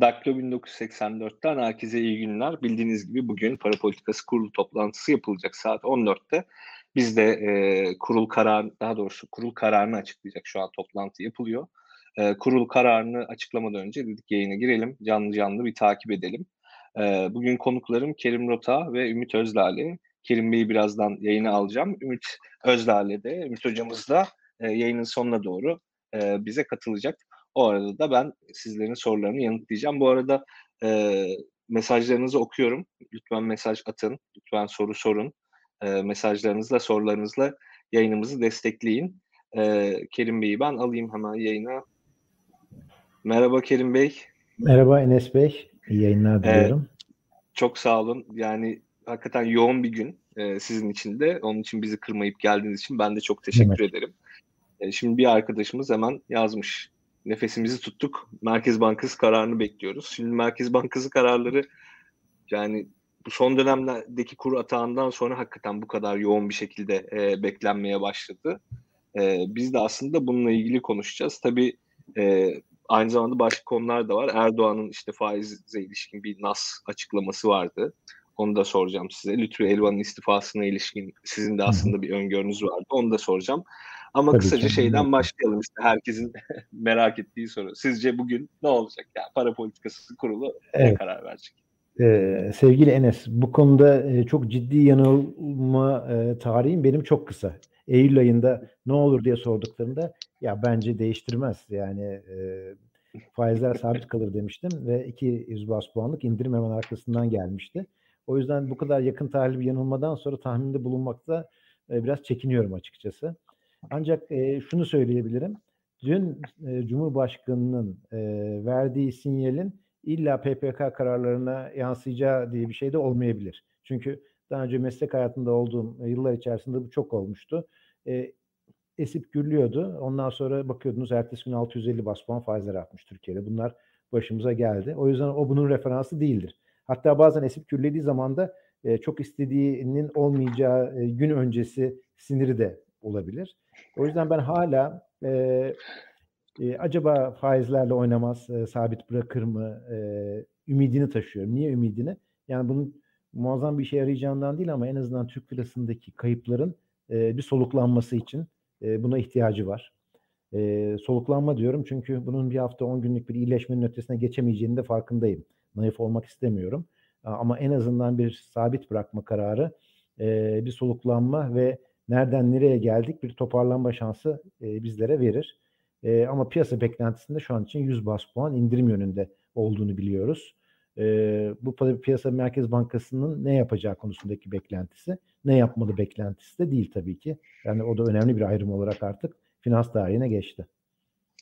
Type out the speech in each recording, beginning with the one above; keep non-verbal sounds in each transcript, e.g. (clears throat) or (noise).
Daklo 1984'ten herkese iyi günler. Bildiğiniz gibi bugün para politikası kurulu toplantısı yapılacak saat 14'te. Biz de e, kurul karar, daha doğrusu kurul kararını açıklayacak şu an toplantı yapılıyor. E, kurul kararını açıklamadan önce dedik yayına girelim, canlı canlı bir takip edelim. E, bugün konuklarım Kerim Rota ve Ümit Özlale. Kerim Bey'i birazdan yayına alacağım. Ümit Özlale de, Ümit Hocamız da e, yayının sonuna doğru e, bize katılacak. O arada da ben sizlerin sorularını yanıtlayacağım. Bu arada e, mesajlarınızı okuyorum. Lütfen mesaj atın. Lütfen soru sorun. E, mesajlarınızla, sorularınızla yayınımızı destekleyin. E, Kerim Bey'i ben alayım hemen yayına. Merhaba Kerim Bey. Merhaba Enes Bey. İyi yayınlar diliyorum. E, çok sağ olun. Yani hakikaten yoğun bir gün e, sizin için de. Onun için bizi kırmayıp geldiğiniz için ben de çok teşekkür evet. ederim. E, şimdi bir arkadaşımız hemen yazmış nefesimizi tuttuk. Merkez Bankası kararını bekliyoruz. Şimdi Merkez Bankası kararları yani bu son dönemlerdeki kur atağından sonra hakikaten bu kadar yoğun bir şekilde e, beklenmeye başladı. E, biz de aslında bununla ilgili konuşacağız. Tabii e, aynı zamanda başka konular da var. Erdoğan'ın işte faize ilişkin bir NAS açıklaması vardı. Onu da soracağım size. Lütfü Elvan'ın istifasına ilişkin sizin de aslında bir öngörünüz vardı. Onu da soracağım. Ama Tabii kısaca şeyden başlayalım işte herkesin (laughs) merak ettiği soru. Sizce bugün ne olacak? Yani para politikası kurulu evet. ne karar verecek? Ee, sevgili Enes, bu konuda e, çok ciddi yanılma e, tarihim benim çok kısa. Eylül ayında ne olur diye sorduklarında ya bence değiştirmez. Yani e, faizler sabit (laughs) kalır demiştim ve 200 bas puanlık indirim hemen arkasından gelmişti. O yüzden bu kadar yakın tarihli bir yanılmadan sonra tahminde bulunmakta e, biraz çekiniyorum açıkçası. Ancak e, şunu söyleyebilirim. Dün e, Cumhurbaşkanı'nın e, verdiği sinyalin illa PPK kararlarına yansıyacağı diye bir şey de olmayabilir. Çünkü daha önce meslek hayatında olduğum yıllar içerisinde bu çok olmuştu. E, esip gürlüyordu. Ondan sonra bakıyordunuz ertesi gün 650 bas puan faizler artmış Türkiye'de. Bunlar başımıza geldi. O yüzden o bunun referansı değildir. Hatta bazen esip gürlediği zaman da e, çok istediğinin olmayacağı e, gün öncesi siniri de olabilir. O yüzden ben hala e, e, acaba faizlerle oynamaz, e, sabit bırakır mı e, ümidini taşıyorum. Niye ümidini? Yani bunun muazzam bir işe yarayacağından değil ama en azından Türk lirasındaki kayıpların e, bir soluklanması için e, buna ihtiyacı var. E, soluklanma diyorum çünkü bunun bir hafta 10 günlük bir iyileşmenin ötesine geçemeyeceğini de farkındayım. Naif olmak istemiyorum. Ama en azından bir sabit bırakma kararı, e, bir soluklanma ve nereden nereye geldik bir toparlanma şansı e, bizlere verir. E, ama piyasa beklentisinde şu an için 100 bas puan indirim yönünde olduğunu biliyoruz. E, bu piyasa Merkez Bankası'nın ne yapacağı konusundaki beklentisi, ne yapmalı beklentisi de değil tabii ki. Yani o da önemli bir ayrım olarak artık finans tarihine geçti.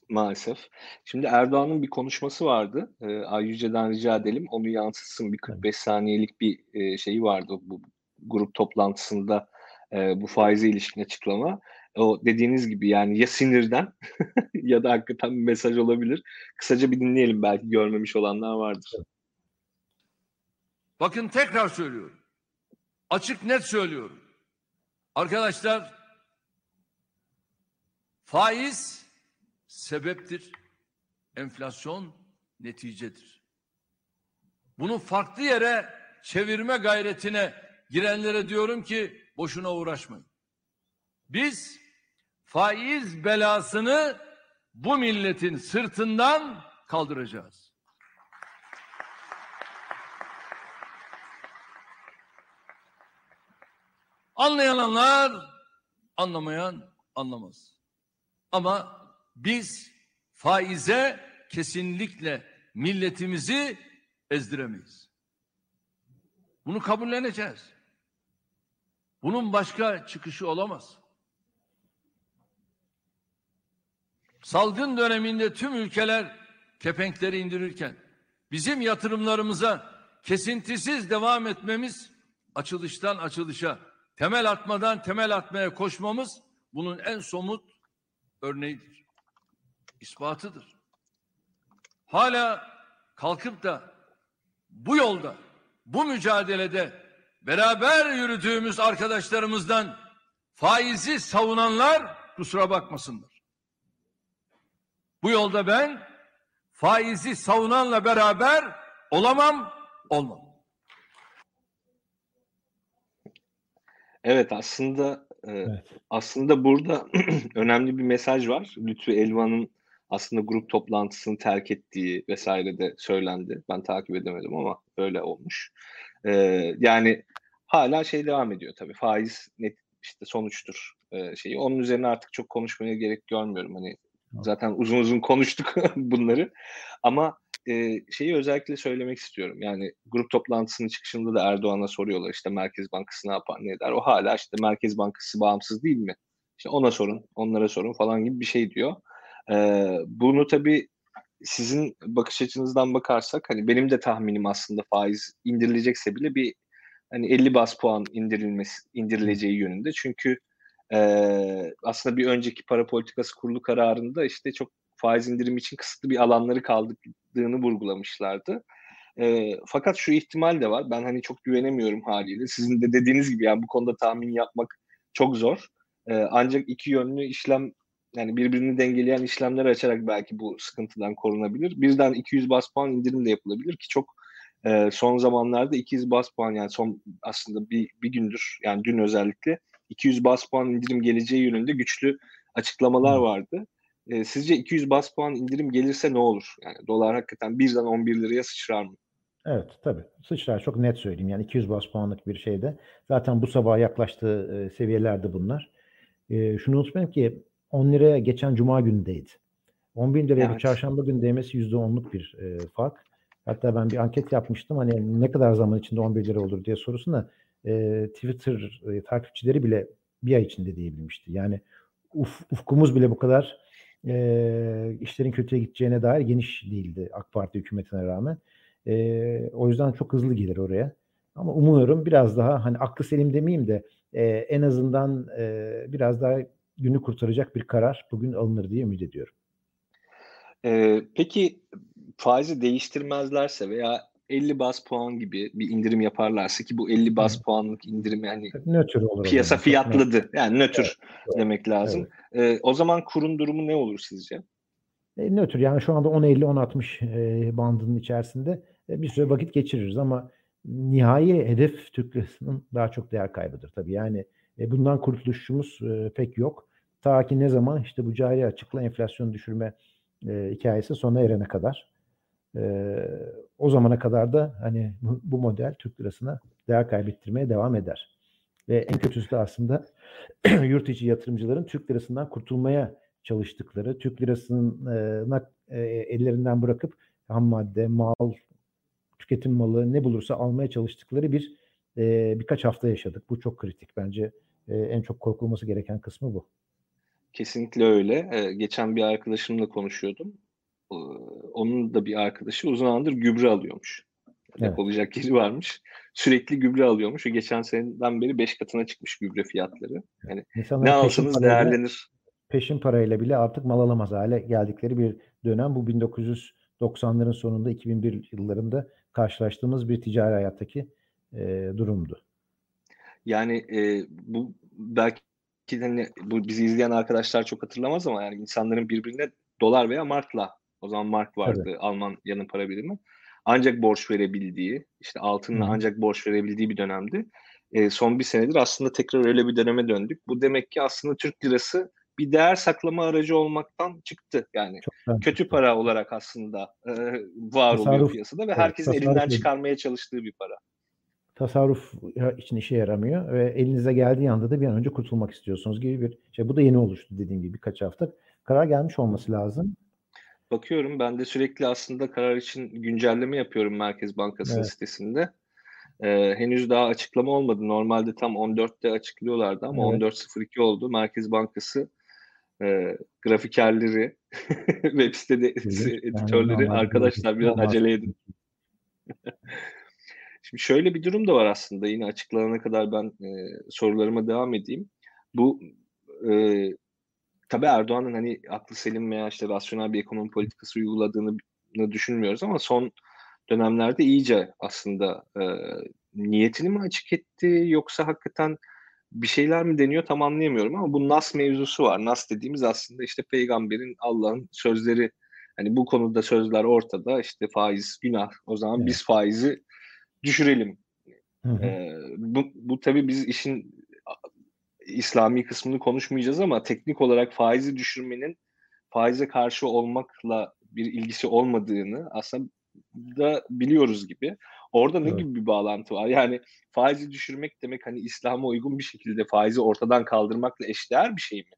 Maalesef. Şimdi Erdoğan'ın bir konuşması vardı. E, Ayyüce'den rica edelim. Onu yansıtsın. Bir 45 saniyelik bir e, şeyi vardı bu grup toplantısında e, bu faize ilişkin açıklama. O dediğiniz gibi yani ya sinirden (laughs) ya da hakikaten bir mesaj olabilir. Kısaca bir dinleyelim belki görmemiş olanlar vardır. Bakın tekrar söylüyorum. Açık net söylüyorum. Arkadaşlar faiz sebeptir. Enflasyon neticedir. Bunu farklı yere çevirme gayretine girenlere diyorum ki boşuna uğraşmayın. Biz faiz belasını bu milletin sırtından kaldıracağız. Anlayanlar anlamayan anlamaz. Ama biz faize kesinlikle milletimizi ezdiremeyiz. Bunu kabulleneceğiz. Bunun başka çıkışı olamaz. Salgın döneminde tüm ülkeler kepenkleri indirirken bizim yatırımlarımıza kesintisiz devam etmemiz açılıştan açılışa temel atmadan temel atmaya koşmamız bunun en somut örneğidir. ispatıdır. Hala kalkıp da bu yolda, bu mücadelede beraber yürüdüğümüz arkadaşlarımızdan faizi savunanlar kusura bakmasınlar. Bu yolda ben faizi savunanla beraber olamam, olmam. Evet aslında e, evet. aslında burada (clears throat) önemli bir mesaj var. Lütfü Elvan'ın aslında grup toplantısını terk ettiği vesaire de söylendi. Ben takip edemedim ama öyle olmuş. Ee, yani hala şey devam ediyor tabii. Faiz net işte sonuçtur e, şeyi. Onun üzerine artık çok konuşmaya gerek görmüyorum. Hani zaten uzun uzun konuştuk (laughs) bunları. Ama e, şeyi özellikle söylemek istiyorum. Yani grup toplantısının çıkışında da Erdoğan'a soruyorlar işte Merkez Bankası ne yapar ne eder. O hala işte Merkez Bankası bağımsız değil mi? İşte ona sorun, onlara sorun falan gibi bir şey diyor. Ee, bunu tabii sizin bakış açınızdan bakarsak hani benim de tahminim aslında faiz indirilecekse bile bir hani 50 bas puan indirilmesi indirileceği yönünde. Çünkü e, aslında bir önceki para politikası kurulu kararında işte çok faiz indirimi için kısıtlı bir alanları kaldırdığını vurgulamışlardı. E, fakat şu ihtimal de var. Ben hani çok güvenemiyorum haliyle. Sizin de dediğiniz gibi yani bu konuda tahmin yapmak çok zor. E, ancak iki yönlü işlem yani birbirini dengeleyen işlemler açarak belki bu sıkıntıdan korunabilir. Birden 200 bas puan indirim de yapılabilir ki çok e, son zamanlarda 200 bas puan yani son aslında bir, bir gündür yani dün özellikle 200 bas puan indirim geleceği yönünde güçlü açıklamalar vardı. E, sizce 200 bas puan indirim gelirse ne olur? Yani dolar hakikaten birden 11 liraya sıçrar mı? Evet tabii sıçrar çok net söyleyeyim yani 200 bas puanlık bir şeyde zaten bu sabah yaklaştığı e, seviyelerde bunlar. E, şunu unutmayın ki 10 liraya geçen cuma günündeydi. 10 bin liraya evet. bir çarşamba günü değmesi %10'luk bir e, fark. Hatta ben bir anket yapmıştım. Hani ne kadar zaman içinde 11 lira olur diye sorusuna e, Twitter e, takipçileri bile bir ay içinde diyebilmişti. Yani uf, ufkumuz bile bu kadar e, işlerin kötüye gideceğine dair geniş değildi AK Parti hükümetine rağmen. E, o yüzden çok hızlı gelir oraya. Ama umuyorum biraz daha hani aklı selim demeyeyim de e, en azından e, biraz daha günü kurtaracak bir karar bugün alınır diye ümit ediyorum. Ee, peki faizi değiştirmezlerse veya 50 bas puan gibi bir indirim yaparlarsa ki bu 50 bas puanlık indirim yani nötr olur piyasa yani. fiyatladı. Yani nötr evet, demek lazım. Evet. Ee, o zaman kurun durumu ne olur sizce? E, nötr yani şu anda 10.50-10.60 e, bandının içerisinde e, bir süre vakit geçiririz ama nihai hedef Türk lirasının daha çok değer kaybıdır tabii. Yani e, bundan kurtuluşumuz e, pek yok. Ta ki ne zaman işte bu cari açıkla enflasyon düşürme e, hikayesi sona erene kadar. E, o zamana kadar da hani bu, model Türk lirasına değer kaybettirmeye devam eder. Ve en kötüsü de aslında (clears throat) yurt içi yatırımcıların Türk lirasından kurtulmaya çalıştıkları, Türk lirasının e, ellerinden bırakıp ham madde, mal, tüketim malı ne bulursa almaya çalıştıkları bir e, birkaç hafta yaşadık. Bu çok kritik bence. E, en çok korkulması gereken kısmı bu. Kesinlikle öyle. Ee, geçen bir arkadaşımla konuşuyordum. Ee, onun da bir arkadaşı uzun zamandır gübre alıyormuş. Evet. Olacak yeri varmış. Sürekli gübre alıyormuş. geçen seneden beri 5 katına çıkmış gübre fiyatları. Yani ne alsanız değerlenir. Peşin parayla bile artık mal alamaz hale geldikleri bir dönem. Bu 1990'ların sonunda 2001 yıllarında karşılaştığımız bir ticari hayattaki e, durumdu. Yani e, bu belki hani bu bizi izleyen arkadaşlar çok hatırlamaz ama yani insanların birbirine dolar veya markla o zaman mark vardı evet. Alman yanı para birimi. Ancak borç verebildiği, işte altınla Hı. ancak borç verebildiği bir dönemdi. E, son bir senedir aslında tekrar öyle bir döneme döndük. Bu demek ki aslında Türk lirası bir değer saklama aracı olmaktan çıktı. Yani Çok kötü para olarak aslında e, var tasarruf, oluyor piyasada ve evet, herkesin elinden çıkarmaya çalıştığı bir para tasarruf için işe yaramıyor ve elinize geldiği anda da bir an önce kurtulmak istiyorsunuz gibi bir şey. Bu da yeni oluştu dediğim gibi birkaç hafta. Karar gelmiş olması lazım. Bakıyorum ben de sürekli aslında karar için güncelleme yapıyorum Merkez Bankası evet. sitesinde. Ee, henüz daha açıklama olmadı. Normalde tam 14'te açıklıyorlardı ama evet. 14.02 oldu. Merkez Bankası e, grafikerleri, (laughs) web sitede editörleri yani arkadaşlar biraz acele edin. (laughs) Şimdi şöyle bir durum da var aslında yine açıklanana kadar ben e, sorularıma devam edeyim. Bu e, tabii Erdoğan'ın hani aklı selim veya işte rasyonel bir ekonomi politikası uyguladığını düşünmüyoruz ama son dönemlerde iyice aslında e, niyetini mi açık etti yoksa hakikaten bir şeyler mi deniyor tam anlayamıyorum ama bu Nas mevzusu var. Nas dediğimiz aslında işte peygamberin Allah'ın sözleri Hani bu konuda sözler ortada işte faiz günah o zaman evet. biz faizi düşürelim. Hı hı. Ee, bu, bu tabii biz işin İslami kısmını konuşmayacağız ama teknik olarak faizi düşürmenin faize karşı olmakla bir ilgisi olmadığını aslında da biliyoruz gibi. Orada ne evet. gibi bir bağlantı var? Yani faizi düşürmek demek hani İslam'a uygun bir şekilde faizi ortadan kaldırmakla eşdeğer bir şey mi?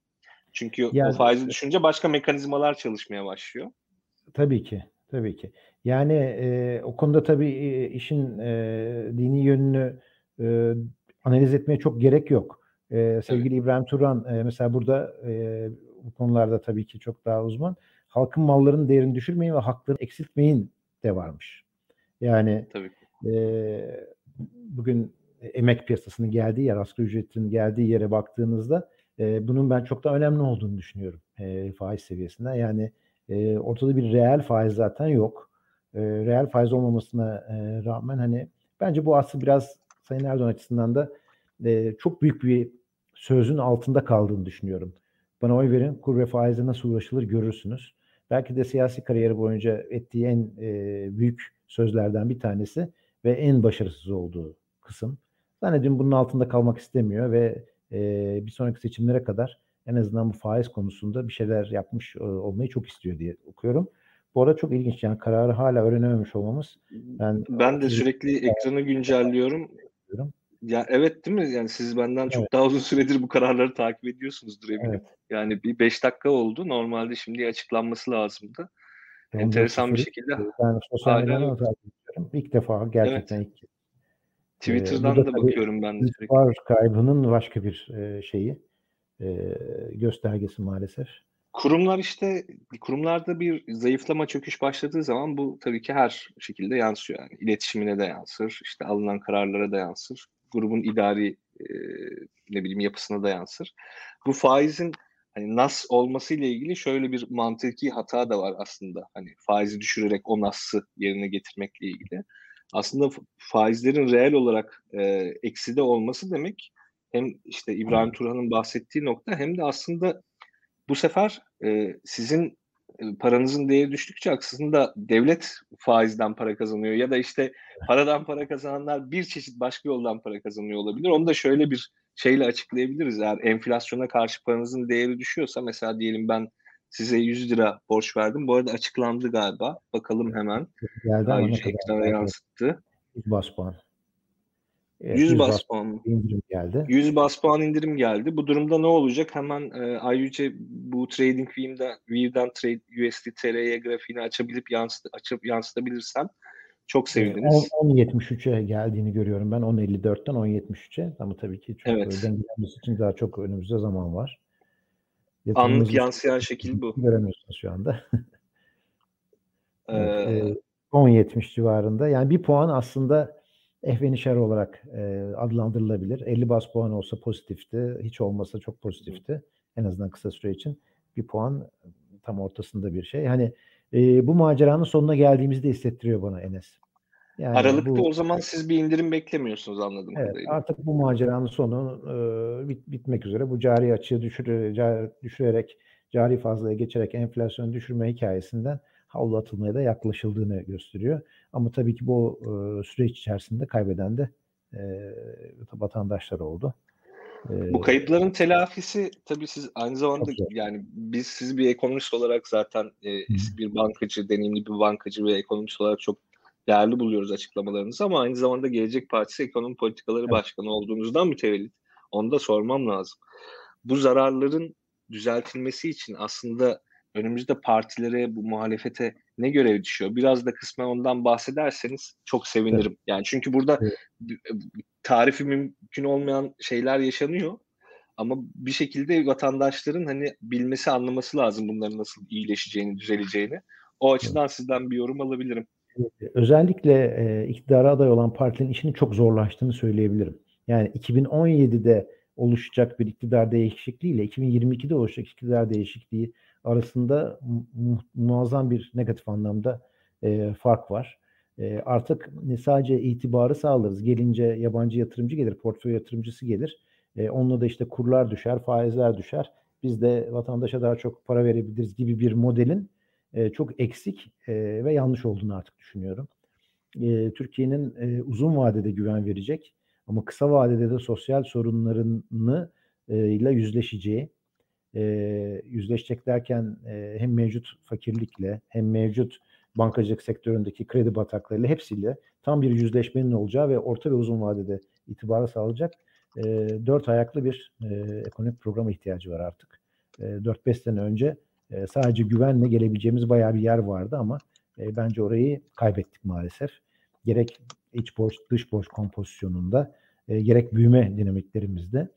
Çünkü yani, o faizi düşünce başka mekanizmalar çalışmaya başlıyor. Tabii ki. Tabii ki. Yani e, o konuda tabii e, işin e, dini yönünü e, analiz etmeye çok gerek yok. E, sevgili evet. İbrahim Turan e, mesela burada e, bu konularda tabii ki çok daha uzman. Halkın mallarının değerini düşürmeyin ve haklarını eksiltmeyin de varmış. Yani tabii. E, bugün emek piyasasının geldiği yer, asgari ücretin geldiği yere baktığınızda e, bunun ben çok da önemli olduğunu düşünüyorum e, faiz seviyesinden. Yani e, ortada bir reel faiz zaten yok. E, reel faiz olmamasına e, rağmen hani bence bu aslında biraz Sayın Erdoğan açısından da e, çok büyük bir sözün altında kaldığını düşünüyorum. Bana oy verin, kur ve faize nasıl ulaşılır görürsünüz. Belki de siyasi kariyeri boyunca ettiği en e, büyük sözlerden bir tanesi ve en başarısız olduğu kısım. Zannediyorum bunun altında kalmak istemiyor ve e, bir sonraki seçimlere kadar en azından bu faiz konusunda bir şeyler yapmış e, olmayı çok istiyor diye okuyorum. Bu arada çok ilginç yani kararı hala öğrenememiş olmamız. Ben, ben de sürekli ekranı güncelliyorum. Ya evet değil mi? Yani siz benden çok evet. daha uzun süredir bu kararları takip ediyorsunuzdur eminim. Evet. Yani bir 5 dakika oldu. Normalde şimdi açıklanması lazımdı. Ben Enteresan bir şekilde. Yani sosyal medyadan takip. İlk defa gerçekten evet. ilk. Twitter'dan ee, da bakıyorum ben de sürekli. Var kaybının başka bir e, şeyi e, göstergesi maalesef. Kurumlar işte kurumlarda bir zayıflama çöküş başladığı zaman bu tabii ki her şekilde yansıyor. Yani iletişimine de yansır, işte alınan kararlara da yansır grubun idari e, ne bileyim yapısına da yansır. Bu faizin hani nas olması ile ilgili şöyle bir mantıki hata da var aslında. Hani faizi düşürerek o nası yerine getirmekle ilgili. Aslında faizlerin reel olarak e, ekside olması demek hem işte İbrahim Turhan'ın bahsettiği nokta hem de aslında bu sefer e, sizin paranızın değeri düştükçe aslında devlet faizden para kazanıyor ya da işte paradan para kazananlar bir çeşit başka yoldan para kazanıyor olabilir. Onu da şöyle bir şeyle açıklayabiliriz. Eğer enflasyona karşı paranızın değeri düşüyorsa mesela diyelim ben size 100 lira borç verdim. Bu arada açıklandı galiba. Bakalım hemen. Geldi ama ekrana yansıttı. 100 bas puan. 100 bas puan indirim geldi. 100 bas puan indirim geldi. Bu durumda ne olacak? Hemen e, ayrıca bu Trading View'den, View'den Trade USD TR'ye grafiğini açabilip yansıt, açıp yansıtabilirsem çok seviniriz. 10.73'e geldiğini görüyorum ben. 10.54'ten 10.73'e ama tabii ki çok evet. dengelenmesi için daha çok önümüzde zaman var. Anlık yansıyan şekil bu. (laughs) Göremiyorsunuz şu anda. (laughs) ee, evet, e, 10.70 civarında. Yani bir puan aslında ehvenişer olarak e, adlandırılabilir. 50 bas puan olsa pozitifti. Hiç olmasa çok pozitifti. En azından kısa süre için. Bir puan tam ortasında bir şey. Hani e, bu maceranın sonuna geldiğimizde hissettiriyor bana Enes. Yani Aralıkta bu, o zaman siz bir indirim beklemiyorsunuz anladığım evet, kadarıyla. Artık bu maceranın sonu e, bit, bitmek üzere. Bu cari açığı düşür, cari, düşürerek, cari fazlaya geçerek enflasyonu düşürme hikayesinden havlu atılmaya da yaklaşıldığını gösteriyor. Ama tabii ki bu e, süreç içerisinde kaybeden de e, vatandaşlar oldu. E, bu kayıpların telafisi tabii siz aynı zamanda yani biz siz bir ekonomist olarak zaten e, bir bankacı, deneyimli bir bankacı ve ekonomist olarak çok değerli buluyoruz açıklamalarınızı ama aynı zamanda Gelecek Partisi Ekonomi Politikaları evet. Başkanı olduğunuzdan mütevellit. Onu da sormam lazım. Bu zararların düzeltilmesi için aslında önümüzde partilere, bu muhalefete ne görev düşüyor? Biraz da kısmen ondan bahsederseniz çok sevinirim. Evet. Yani çünkü burada evet. tarifi mümkün olmayan şeyler yaşanıyor. Ama bir şekilde vatandaşların hani bilmesi, anlaması lazım bunların nasıl iyileşeceğini, düzeleceğini. O açıdan evet. sizden bir yorum alabilirim. Özellikle e, iktidara aday olan partinin işini çok zorlaştığını söyleyebilirim. Yani 2017'de oluşacak bir iktidar değişikliği ile 2022'de oluşacak iktidar değişikliği arasında mu- muazzam bir negatif anlamda e, fark var. E, artık sadece itibarı sağlarız. Gelince yabancı yatırımcı gelir, portföy yatırımcısı gelir. E, onunla da işte kurlar düşer, faizler düşer. Biz de vatandaşa daha çok para verebiliriz gibi bir modelin e, çok eksik e, ve yanlış olduğunu artık düşünüyorum. E, Türkiye'nin e, uzun vadede güven verecek ama kısa vadede de sosyal sorunlarını e, ile yüzleşeceği, e, yüzleşecek derken e, hem mevcut fakirlikle hem mevcut bankacılık sektöründeki kredi bataklarıyla hepsiyle tam bir yüzleşmenin olacağı ve orta ve uzun vadede itibarı sağlayacak e, dört ayaklı bir e, ekonomik programa ihtiyacı var artık. E, 4-5 sene önce e, sadece güvenle gelebileceğimiz bayağı bir yer vardı ama e, bence orayı kaybettik maalesef. Gerek iç borç, dış borç kompozisyonunda, e, gerek büyüme dinamiklerimizde,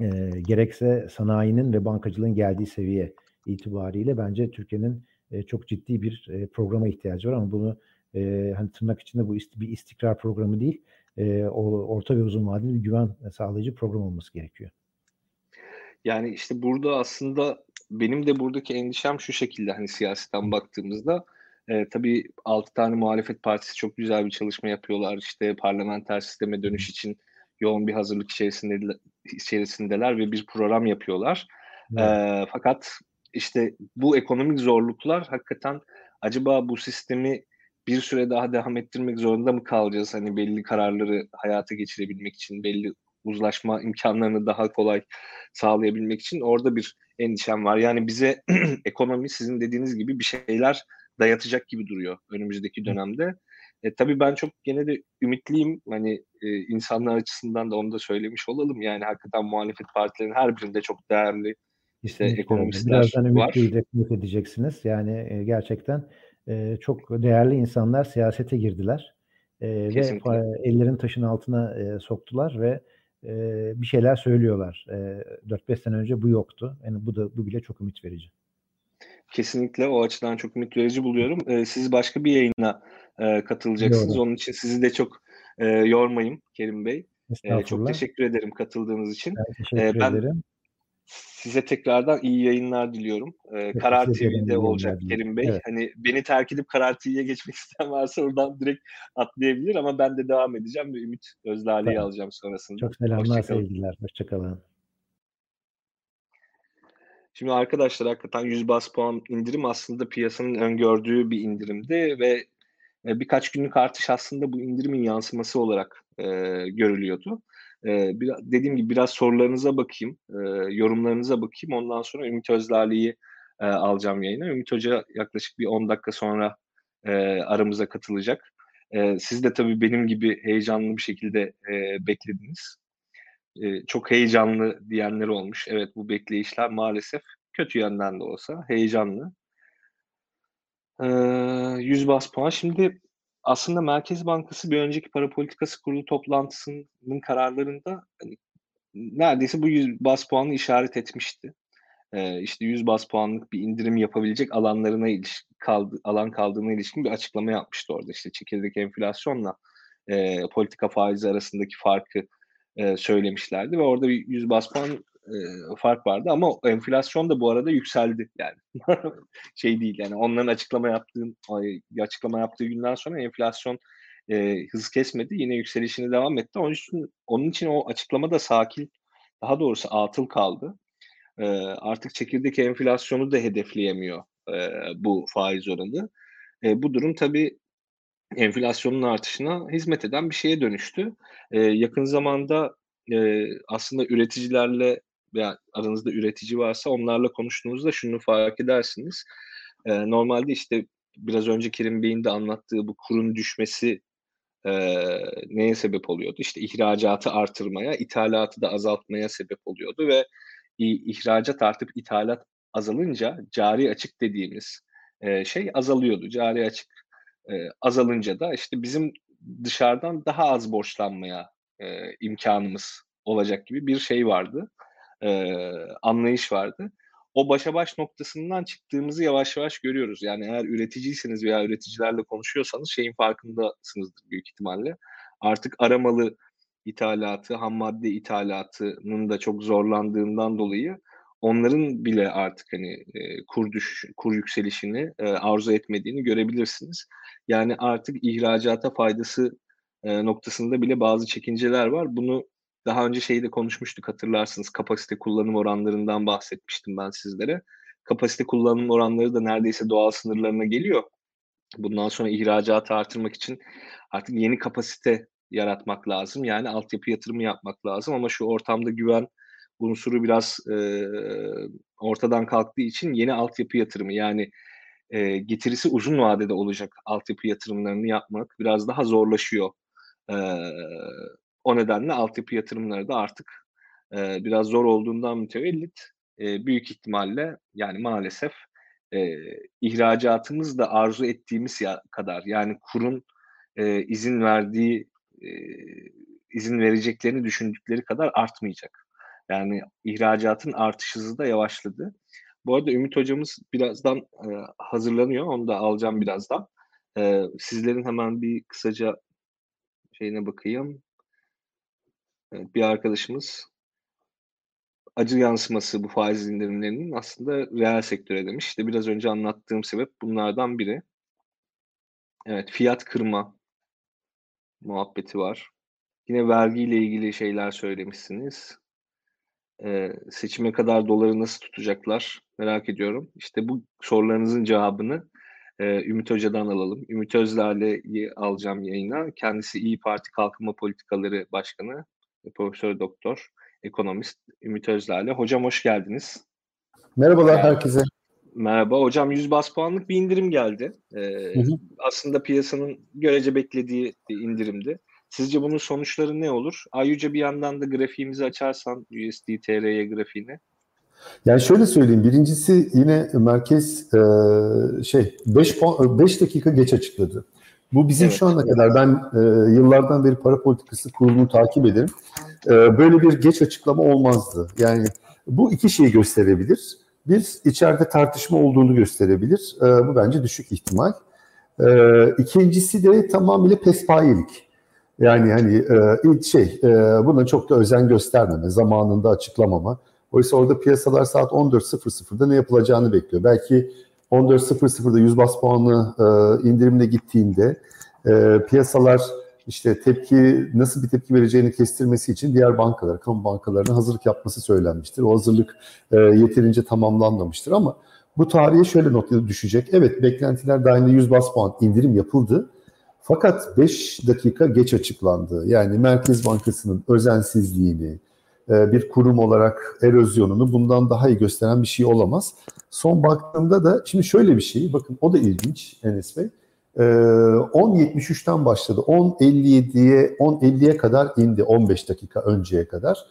e, gerekse sanayinin ve bankacılığın geldiği seviye itibariyle bence Türkiye'nin e, çok ciddi bir e, programa ihtiyacı var ama bunu e, hani tırnak içinde bu ist- bir istikrar programı değil, e, orta ve uzun vadeli bir güven sağlayıcı program olması gerekiyor. Yani işte burada aslında benim de buradaki endişem şu şekilde hani siyasetten baktığımızda e, tabii 6 tane muhalefet partisi çok güzel bir çalışma yapıyorlar. İşte parlamenter sisteme dönüş için yoğun bir hazırlık içerisinde içerisindeler ve bir program yapıyorlar. Evet. E, fakat işte bu ekonomik zorluklar hakikaten acaba bu sistemi bir süre daha devam ettirmek zorunda mı kalacağız? Hani belli kararları hayata geçirebilmek için, belli uzlaşma imkanlarını daha kolay sağlayabilmek için orada bir endişem var. Yani bize (clears throat) ekonomi sizin dediğiniz gibi bir şeyler dayatacak gibi duruyor önümüzdeki dönemde. E, tabii ben çok gene de ümitliyim. Hani e, insanlar açısından da onu da söylemiş olalım. Yani hakikaten muhalefet partilerin her birinde çok değerli işte ekonomistler Birazdan ümitliyi de edeceksiniz. Yani e, gerçekten e, çok değerli insanlar siyasete girdiler. E, ve ellerin taşın altına e, soktular ve e, bir şeyler söylüyorlar. E, 4-5 sene önce bu yoktu. Yani bu da bu bile çok ümit verici. Kesinlikle o açıdan çok ümit verici buluyorum. E, siz başka bir yayına e, katılacaksınız. Doğru. Onun için sizi de çok e, yormayayım Kerim Bey. E, çok teşekkür ederim katıldığınız için. Ben teşekkür e, ben, ederim. Size tekrardan iyi yayınlar diliyorum. Ee, Karar TV'de olacak Kerim Bey. Evet. Hani beni terk edip Karar TV'ye geçmek (laughs) isteyen varsa oradan direkt atlayabilir ama ben de devam edeceğim ve Ümit Özdağlı'yı tamam. alacağım sonrasında. Çok selamlar, sevgiler. Hoşçakalın. Şimdi arkadaşlar hakikaten 100 bas puan indirim aslında piyasanın öngördüğü bir indirimdi ve e, birkaç günlük artış aslında bu indirimin yansıması olarak e, görülüyordu. E, bir, dediğim gibi biraz sorularınıza bakayım, e, yorumlarınıza bakayım. Ondan sonra Ümit Özlali'yi e, alacağım yayına. Ümit Hoca yaklaşık bir 10 dakika sonra e, aramıza katılacak. E, siz de tabii benim gibi heyecanlı bir şekilde e, beklediniz. E, çok heyecanlı diyenler olmuş. Evet bu bekleyişler maalesef kötü yönden de olsa heyecanlı. E, 100 bas puan. Şimdi aslında Merkez Bankası bir önceki para politikası kurulu toplantısının kararlarında hani, neredeyse bu 100 bas puanı işaret etmişti. Ee, işte 100 bas puanlık bir indirim yapabilecek alanlarına ilişkin kaldı, alan kaldığına ilişkin bir açıklama yapmıştı orada. İşte çekirdek enflasyonla e, politika faizi arasındaki farkı e, söylemişlerdi ve orada bir 100 bas puan e, fark vardı ama enflasyon da bu arada yükseldi. Yani (laughs) şey değil yani onların açıklama yaptığı açıklama yaptığı günden sonra enflasyon e, hız kesmedi yine yükselişini devam etti. Onun için onun için o açıklama da sakin daha doğrusu atıl kaldı. E, artık çekirdek enflasyonu da hedefleyemiyor e, bu faiz oranı. E, bu durum tabii enflasyonun artışına hizmet eden bir şeye dönüştü. E, yakın zamanda e, aslında üreticilerle veya aranızda üretici varsa onlarla konuştuğunuzda şunu fark edersiniz. E, normalde işte biraz önce Kerim Bey'in de anlattığı bu kurun düşmesi e, neye sebep oluyordu? İşte ihracatı artırmaya, ithalatı da azaltmaya sebep oluyordu ve ihracat artıp ithalat azalınca cari açık dediğimiz e, şey azalıyordu. Cari açık azalınca da işte bizim dışarıdan daha az borçlanmaya e, imkanımız olacak gibi bir şey vardı e, anlayış vardı. O başa baş noktasından çıktığımızı yavaş yavaş görüyoruz. Yani eğer üreticiyseniz veya üreticilerle konuşuyorsanız şeyin farkındasınızdır büyük ihtimalle. Artık aramalı ithalatı, ham madde ithalatının da çok zorlandığından dolayı onların bile artık hani e, kur düş kur yükselişini e, arzu etmediğini görebilirsiniz. Yani artık ihracata faydası e, noktasında bile bazı çekinceler var. Bunu daha önce şeyi de konuşmuştuk hatırlarsınız. Kapasite kullanım oranlarından bahsetmiştim ben sizlere. kapasite kullanım oranları da neredeyse doğal sınırlarına geliyor. Bundan sonra ihracatı artırmak için artık yeni kapasite yaratmak lazım. Yani altyapı yatırımı yapmak lazım ama şu ortamda güven unsuru biraz e, ortadan kalktığı için yeni altyapı yatırımı yani e, getirisi uzun vadede olacak altyapı yatırımlarını yapmak biraz daha zorlaşıyor. E, o nedenle altyapı yatırımları da artık e, biraz zor olduğundan mütevellit e, büyük ihtimalle yani maalesef e, ihracatımız da arzu ettiğimiz ya, kadar yani kurun e, izin verdiği e, izin vereceklerini düşündükleri kadar artmayacak. Yani ihracatın artış hızı da yavaşladı. Bu arada Ümit hocamız birazdan e, hazırlanıyor. Onu da alacağım birazdan. E, sizlerin hemen bir kısaca şeyine bakayım. Evet, bir arkadaşımız acı yansıması bu faiz indirimlerinin aslında reel sektöre demiş. İşte biraz önce anlattığım sebep bunlardan biri. Evet, fiyat kırma muhabbeti var. Yine vergiyle ilgili şeyler söylemişsiniz. Ee, seçime kadar doları nasıl tutacaklar merak ediyorum. İşte bu sorularınızın cevabını e, Ümit Hoca'dan alalım. Ümit Özlale'yi alacağım yayına. Kendisi İyi Parti Kalkınma Politikaları Başkanı, Profesör Doktor, ekonomist Ümit Özlale. Hocam hoş geldiniz. Merhabalar herkese. Merhaba. Hocam 100 bas puanlık bir indirim geldi. Ee, hı hı. Aslında piyasanın görece beklediği bir indirimdi. Sizce bunun sonuçları ne olur? Ayrıca bir yandan da grafiğimizi açarsan USD TR'ye grafiğini. Yani şöyle söyleyeyim. Birincisi yine merkez e, şey 5 5 dakika geç açıkladı. Bu bizim evet. şu ana kadar ben e, yıllardan beri para politikası kurulunu takip ederim. E, böyle bir geç açıklama olmazdı. Yani bu iki şeyi gösterebilir. Bir, içeride tartışma olduğunu gösterebilir. E, bu bence düşük ihtimal. E, ikincisi de tamamıyla pespayelik. Yani hani e, şey, e, buna çok da özen göstermeme, zamanında açıklamama. Oysa orada piyasalar saat 14.00'da ne yapılacağını bekliyor. Belki 14.00'da 100 bas puanlı e, indirimle gittiğinde e, piyasalar işte tepki nasıl bir tepki vereceğini kestirmesi için diğer bankalar, kamu bankalarına hazırlık yapması söylenmiştir. O hazırlık yeterince tamamlanmamıştır ama bu tarihe şöyle notları düşecek. Evet beklentiler dahilinde 100 bas puan indirim yapıldı. Fakat 5 dakika geç açıklandı. Yani Merkez Bankası'nın özensizliğini, e, bir kurum olarak erozyonunu bundan daha iyi gösteren bir şey olamaz. Son baktığımda da şimdi şöyle bir şey, bakın o da ilginç Enes Bey. 10.73'ten ee, başladı. 10.57'ye 10.50'ye kadar indi 15 dakika önceye kadar.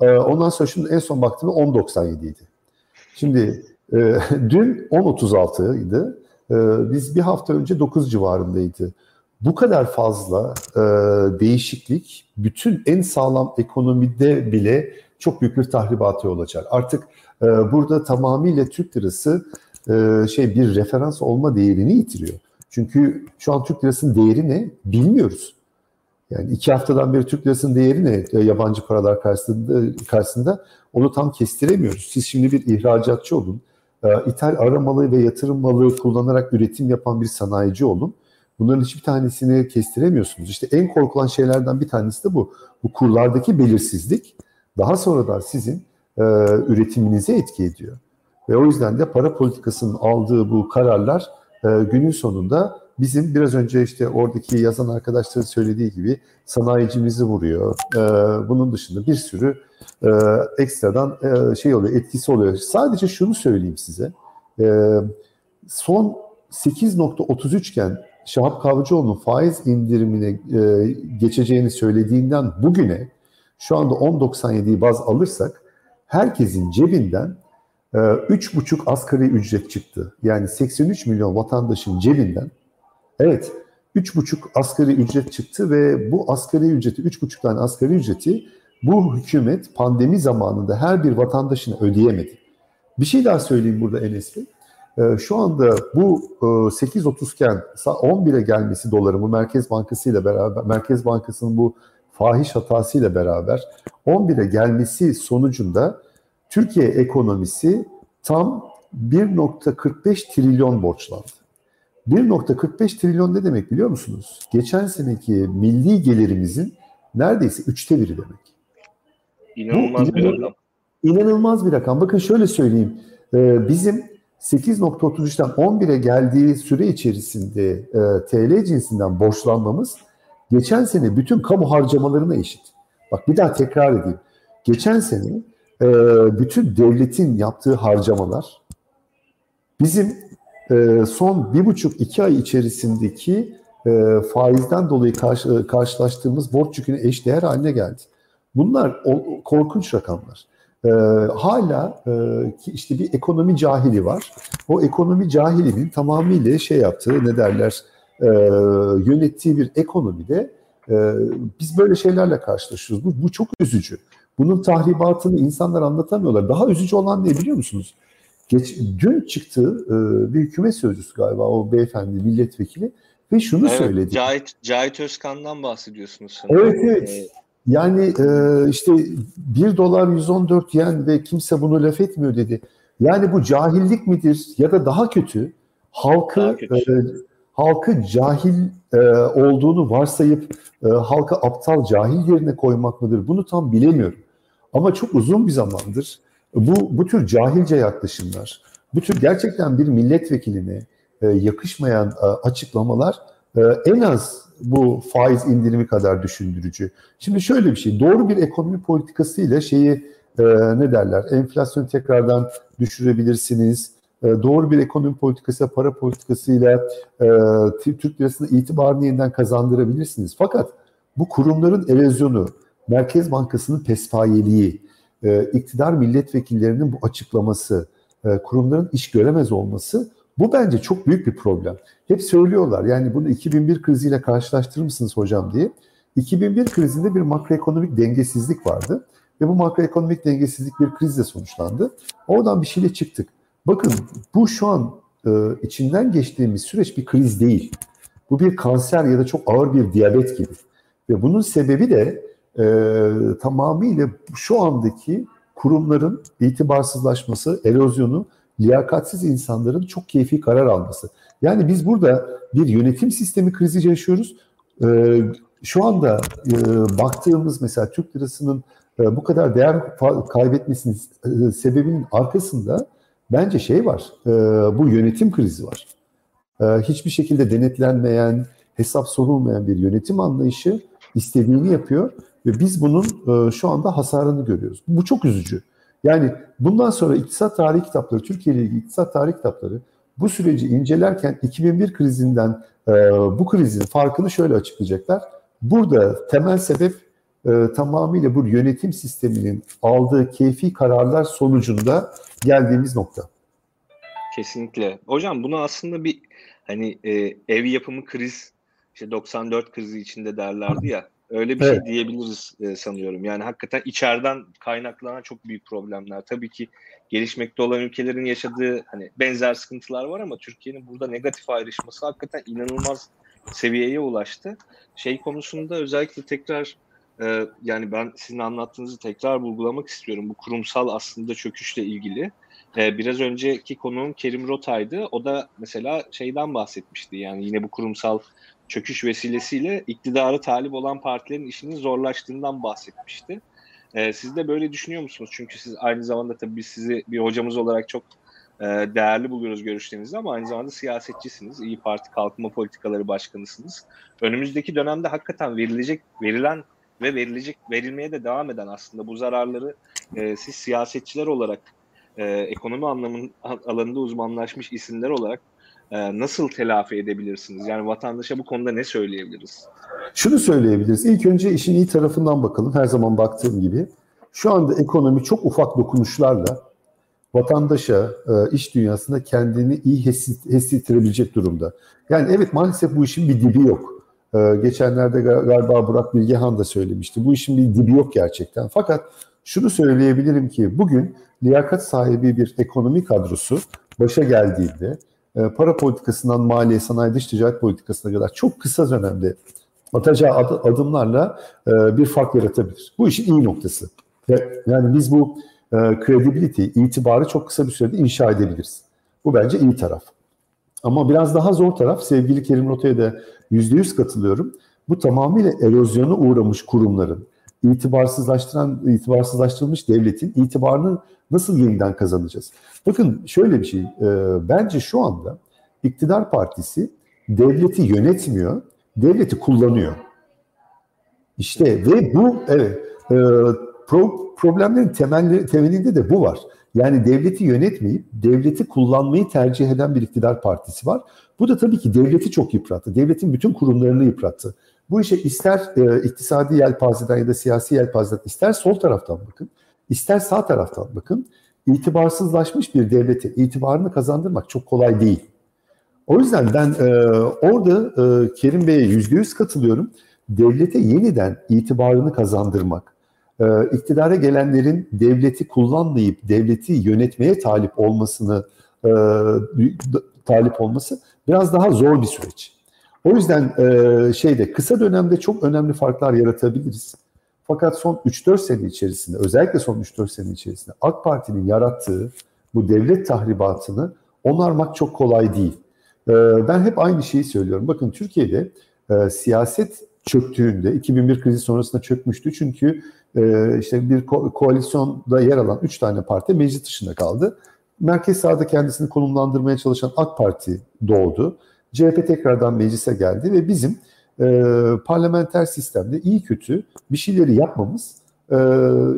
Ee, ondan sonra şimdi en son baktığımda 10.97 idi. Şimdi e, (laughs) dün 10.36 idi. Biz bir hafta önce 9 civarındaydı. Bu kadar fazla e, değişiklik bütün en sağlam ekonomide bile çok büyük bir tahribatı olacak. Artık e, burada tamamıyla Türk lirası şey bir referans olma değerini yitiriyor. Çünkü şu an Türk lirasının değeri ne bilmiyoruz. Yani iki haftadan beri Türk lirasının değeri ne e, yabancı paralar karşısında, karşısında onu tam kestiremiyoruz. Siz şimdi bir ihracatçı olun, e, ithal aramalı ve yatırım malı kullanarak üretim yapan bir sanayici olun. Bunların hiçbir tanesini kestiremiyorsunuz. İşte en korkulan şeylerden bir tanesi de bu. Bu kurlardaki belirsizlik daha sonra da sizin e, üretiminize etki ediyor. Ve o yüzden de para politikasının aldığı bu kararlar e, günün sonunda bizim biraz önce işte oradaki yazan arkadaşların söylediği gibi sanayicimizi vuruyor. E, bunun dışında bir sürü e, ekstradan e, şey oluyor, etkisi oluyor. Sadece şunu söyleyeyim size. E, son 8.33 iken Şahap Kavcıoğlu'nun faiz indirimine e, geçeceğini söylediğinden bugüne şu anda 10.97'yi baz alırsak herkesin cebinden 3,5 ee, asgari ücret çıktı. Yani 83 milyon vatandaşın cebinden evet 3,5 asgari ücret çıktı ve bu asgari ücreti 3,5 tane asgari ücreti bu hükümet pandemi zamanında her bir vatandaşına ödeyemedi. Bir şey daha söyleyeyim burada Enes Bey. Ee, şu anda bu 8.30 iken 11'e gelmesi doların bu Merkez Bankası ile beraber Merkez Bankası'nın bu fahiş hatası ile beraber 11'e gelmesi sonucunda Türkiye ekonomisi tam 1.45 trilyon borçlandı. 1.45 trilyon ne demek biliyor musunuz? Geçen seneki milli gelirimizin neredeyse üçte biri demek. İnanılmaz Bu, bir rakam. İnanılmaz bir rakam. Bakın şöyle söyleyeyim. Ee, bizim 8.33'ten 11'e geldiği süre içerisinde e, TL cinsinden borçlanmamız geçen sene bütün kamu harcamalarına eşit. Bak bir daha tekrar edeyim. Geçen sene e, bütün devletin yaptığı harcamalar bizim e, son bir buçuk iki ay içerisindeki e, faizden dolayı karşı, e, karşılaştığımız borç yüküne eşdeğer haline geldi. Bunlar o, korkunç rakamlar. E, hala e, ki işte bir ekonomi cahili var. O ekonomi cahilinin tamamıyla şey yaptığı ne derler e, yönettiği bir ekonomide e, biz böyle şeylerle karşılaşıyoruz. Bu, bu çok üzücü. Bunun tahribatını insanlar anlatamıyorlar. Daha üzücü olan ne biliyor musunuz? Geç, dün çıktı e, bir hükümet sözcüsü galiba o beyefendi milletvekili ve şunu evet, söyledi. Cahit, Cahit Özkan'dan bahsediyorsunuz sanırım. Evet evet. Yani e, işte 1 dolar 114 yen ve kimse bunu laf etmiyor dedi. Yani bu cahillik midir ya da daha kötü halkı daha kötü. E, halkı cahil e, olduğunu varsayıp e, halkı aptal cahil yerine koymak mıdır? Bunu tam bilemiyorum. Ama çok uzun bir zamandır bu bu tür cahilce yaklaşımlar, bu tür gerçekten bir milletvekiline e, yakışmayan e, açıklamalar en az bu faiz indirimi kadar düşündürücü. Şimdi şöyle bir şey, doğru bir ekonomi politikası ile şeyi e, ne derler, enflasyonu tekrardan düşürebilirsiniz. E, doğru bir ekonomi politikası, para politikasıyla e, Türk lirasına itibarını yeniden kazandırabilirsiniz. Fakat bu kurumların erozyonu, Merkez Bankası'nın pespayeliği, e, iktidar milletvekillerinin bu açıklaması, kurumların iş göremez olması bu bence çok büyük bir problem. Hep söylüyorlar yani bunu 2001 kriziyle karşılaştırır mısınız hocam diye. 2001 krizinde bir makroekonomik dengesizlik vardı ve bu makroekonomik dengesizlik bir krizle sonuçlandı. Oradan bir şeyle çıktık. Bakın bu şu an e, içinden geçtiğimiz süreç bir kriz değil. Bu bir kanser ya da çok ağır bir diyabet gibi. Ve bunun sebebi de e, tamamıyla şu andaki kurumların itibarsızlaşması, erozyonu liyakatsiz insanların çok keyfi karar alması. Yani biz burada bir yönetim sistemi krizi yaşıyoruz. Ee, şu anda e, baktığımız mesela Türk lirasının e, bu kadar değer kaybetmesinin e, sebebinin arkasında bence şey var, bu yönetim krizi var. Hiçbir şekilde denetlenmeyen, hesap sorulmayan bir yönetim anlayışı istediğini yapıyor ve biz bunun şu anda hasarını görüyoruz. Bu çok üzücü. Yani bundan sonra iktisat tarihi kitapları, Türkiye ile ilgili iktisat tarihi kitapları bu süreci incelerken 2001 krizinden e, bu krizin farkını şöyle açıklayacaklar. Burada temel sebep e, tamamıyla bu yönetim sisteminin aldığı keyfi kararlar sonucunda geldiğimiz nokta. Kesinlikle. Hocam bunu aslında bir hani e, ev yapımı kriz işte 94 krizi içinde derlerdi ya. Öyle bir şey evet. şey diyebiliriz e, sanıyorum. Yani hakikaten içeriden kaynaklanan çok büyük problemler. Tabii ki gelişmekte olan ülkelerin yaşadığı hani benzer sıkıntılar var ama Türkiye'nin burada negatif ayrışması hakikaten inanılmaz seviyeye ulaştı. Şey konusunda özellikle tekrar e, yani ben sizin anlattığınızı tekrar vurgulamak istiyorum. Bu kurumsal aslında çöküşle ilgili. E, biraz önceki konuğum Kerim Rotay'dı. O da mesela şeyden bahsetmişti. Yani yine bu kurumsal çöküş vesilesiyle iktidara talip olan partilerin işinin zorlaştığından bahsetmişti. E, siz de böyle düşünüyor musunuz? Çünkü siz aynı zamanda tabii biz sizi bir hocamız olarak çok e, değerli buluyoruz görüşlerinizi ama aynı zamanda siyasetçisiniz. İyi Parti Kalkınma Politikaları Başkanısınız. Önümüzdeki dönemde hakikaten verilecek, verilen ve verilecek, verilmeye de devam eden aslında bu zararları e, siz siyasetçiler olarak e, ekonomi anlamın alanında uzmanlaşmış isimler olarak e, nasıl telafi edebilirsiniz? Yani vatandaşa bu konuda ne söyleyebiliriz? Şunu söyleyebiliriz. İlk önce işin iyi tarafından bakalım. Her zaman baktığım gibi. Şu anda ekonomi çok ufak dokunuşlarla vatandaşa, e, iş dünyasında kendini iyi hissettirebilecek durumda. Yani evet maalesef bu işin bir dibi yok. E, geçenlerde galiba Burak Bilgehan da söylemişti. Bu işin bir dibi yok gerçekten. Fakat şunu söyleyebilirim ki bugün liyakat sahibi bir ekonomi kadrosu başa geldiğinde para politikasından maliye, sanayi, dış ticaret politikasına kadar çok kısa dönemde atacağı adımlarla e, bir fark yaratabilir. Bu işin iyi noktası. Yani biz bu e, credibility, itibarı çok kısa bir sürede inşa edebiliriz. Bu bence iyi taraf. Ama biraz daha zor taraf, sevgili Kerim Rota'ya da %100 katılıyorum. Bu tamamıyla erozyona uğramış kurumların, itibarsızlaştıran, itibarsızlaştırılmış devletin itibarını nasıl yeniden kazanacağız? Bakın şöyle bir şey, e, bence şu anda iktidar partisi devleti yönetmiyor, devleti kullanıyor. İşte ve bu evet e, pro, problemlerin temelli, temelinde de bu var. Yani devleti yönetmeyip devleti kullanmayı tercih eden bir iktidar partisi var. Bu da tabii ki devleti çok yıprattı. Devletin bütün kurumlarını yıprattı. Bu işe ister e, iktisadi yelpazeden ya da siyasi yelpazeden ister sol taraftan bakın, ister sağ taraftan bakın. İtibarsızlaşmış bir devleti itibarını kazandırmak çok kolay değil. O yüzden ben e, orada e, Kerim Bey'e yüzde yüz katılıyorum. Devlete yeniden itibarını kazandırmak, e, iktidara gelenlerin devleti kullanmayıp devleti yönetmeye talip olmasını e, talip olması biraz daha zor bir süreç. O yüzden e, şeyde kısa dönemde çok önemli farklar yaratabiliriz. Fakat son 3-4 sene içerisinde, özellikle son 3-4 sene içerisinde AK Parti'nin yarattığı bu devlet tahribatını onarmak çok kolay değil. E, ben hep aynı şeyi söylüyorum. Bakın Türkiye'de e, siyaset çöktüğünde, 2001 krizi sonrasında çökmüştü. Çünkü e, işte bir ko- koalisyonda yer alan 3 tane parti meclis dışında kaldı. Merkez sağda kendisini konumlandırmaya çalışan AK Parti doğdu. CHP tekrardan meclise geldi ve bizim e, parlamenter sistemde iyi kötü bir şeyleri yapmamız e,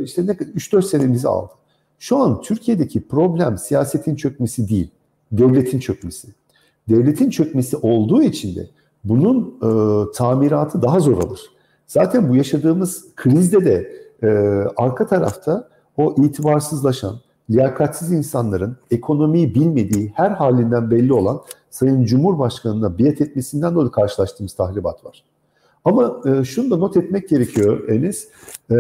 işte ne 3-4 senemizi aldı. Şu an Türkiye'deki problem siyasetin çökmesi değil, devletin çökmesi. Devletin çökmesi olduğu için de bunun e, tamiratı daha zor olur. Zaten bu yaşadığımız krizde de e, arka tarafta o itibarsızlaşan, liyakatsiz insanların ekonomiyi bilmediği her halinden belli olan Sayın Cumhurbaşkanı'na biat etmesinden dolayı karşılaştığımız tahribat var. Ama e, şunu da not etmek gerekiyor Enes. E,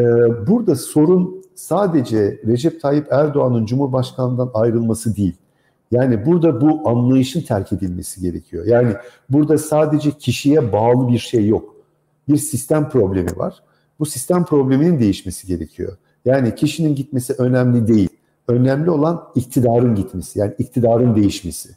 burada sorun sadece Recep Tayyip Erdoğan'ın Cumhurbaşkanı'ndan ayrılması değil. Yani burada bu anlayışın terk edilmesi gerekiyor. Yani burada sadece kişiye bağlı bir şey yok. Bir sistem problemi var. Bu sistem probleminin değişmesi gerekiyor. Yani kişinin gitmesi önemli değil. Önemli olan iktidarın gitmesi, yani iktidarın değişmesi.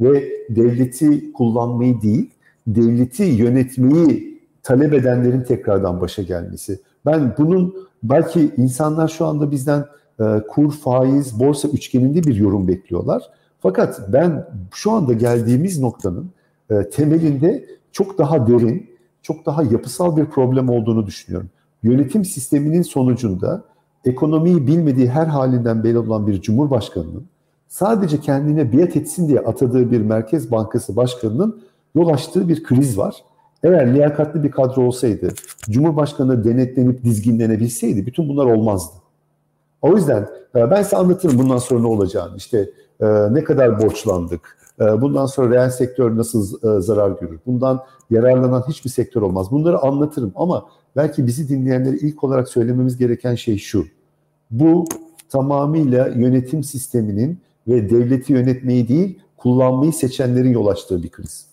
Ve devleti kullanmayı değil, devleti yönetmeyi talep edenlerin tekrardan başa gelmesi. Ben bunun belki insanlar şu anda bizden e, kur, faiz, borsa üçgeninde bir yorum bekliyorlar. Fakat ben şu anda geldiğimiz noktanın e, temelinde çok daha derin, çok daha yapısal bir problem olduğunu düşünüyorum. Yönetim sisteminin sonucunda ekonomiyi bilmediği her halinden belli olan bir cumhurbaşkanının sadece kendine biat etsin diye atadığı bir Merkez Bankası başkanının yol açtığı bir kriz var. Eğer liyakatli bir kadro olsaydı, Cumhurbaşkanı denetlenip dizginlenebilseydi bütün bunlar olmazdı. O yüzden e, ben size anlatırım bundan sonra ne olacağını. İşte e, ne kadar borçlandık, e, bundan sonra reel sektör nasıl zarar görür, bundan yararlanan hiçbir sektör olmaz. Bunları anlatırım ama belki bizi dinleyenlere ilk olarak söylememiz gereken şey şu. Bu tamamıyla yönetim sisteminin ve devleti yönetmeyi değil, kullanmayı seçenlerin yol açtığı bir kriz.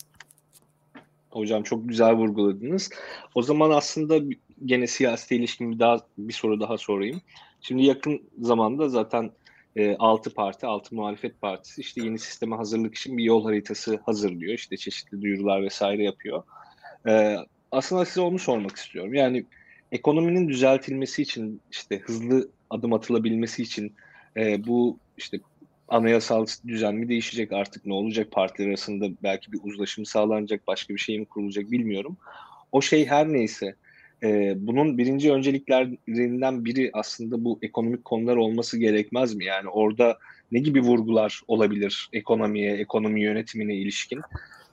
Hocam çok güzel vurguladınız. O zaman aslında gene siyasete ilişkin bir daha bir soru daha sorayım. Şimdi yakın zamanda zaten e, 6 parti, 6 muhalefet partisi işte yeni sisteme hazırlık için bir yol haritası hazırlıyor. İşte çeşitli duyurular vesaire yapıyor. E, aslında size onu sormak istiyorum. Yani ekonominin düzeltilmesi için işte hızlı adım atılabilmesi için e, bu işte anayasal düzen mi değişecek artık ne olacak partiler arasında belki bir uzlaşım sağlanacak başka bir şey mi kurulacak bilmiyorum. O şey her neyse e, bunun birinci önceliklerinden biri aslında bu ekonomik konular olması gerekmez mi? Yani orada ne gibi vurgular olabilir ekonomiye, ekonomi yönetimine ilişkin?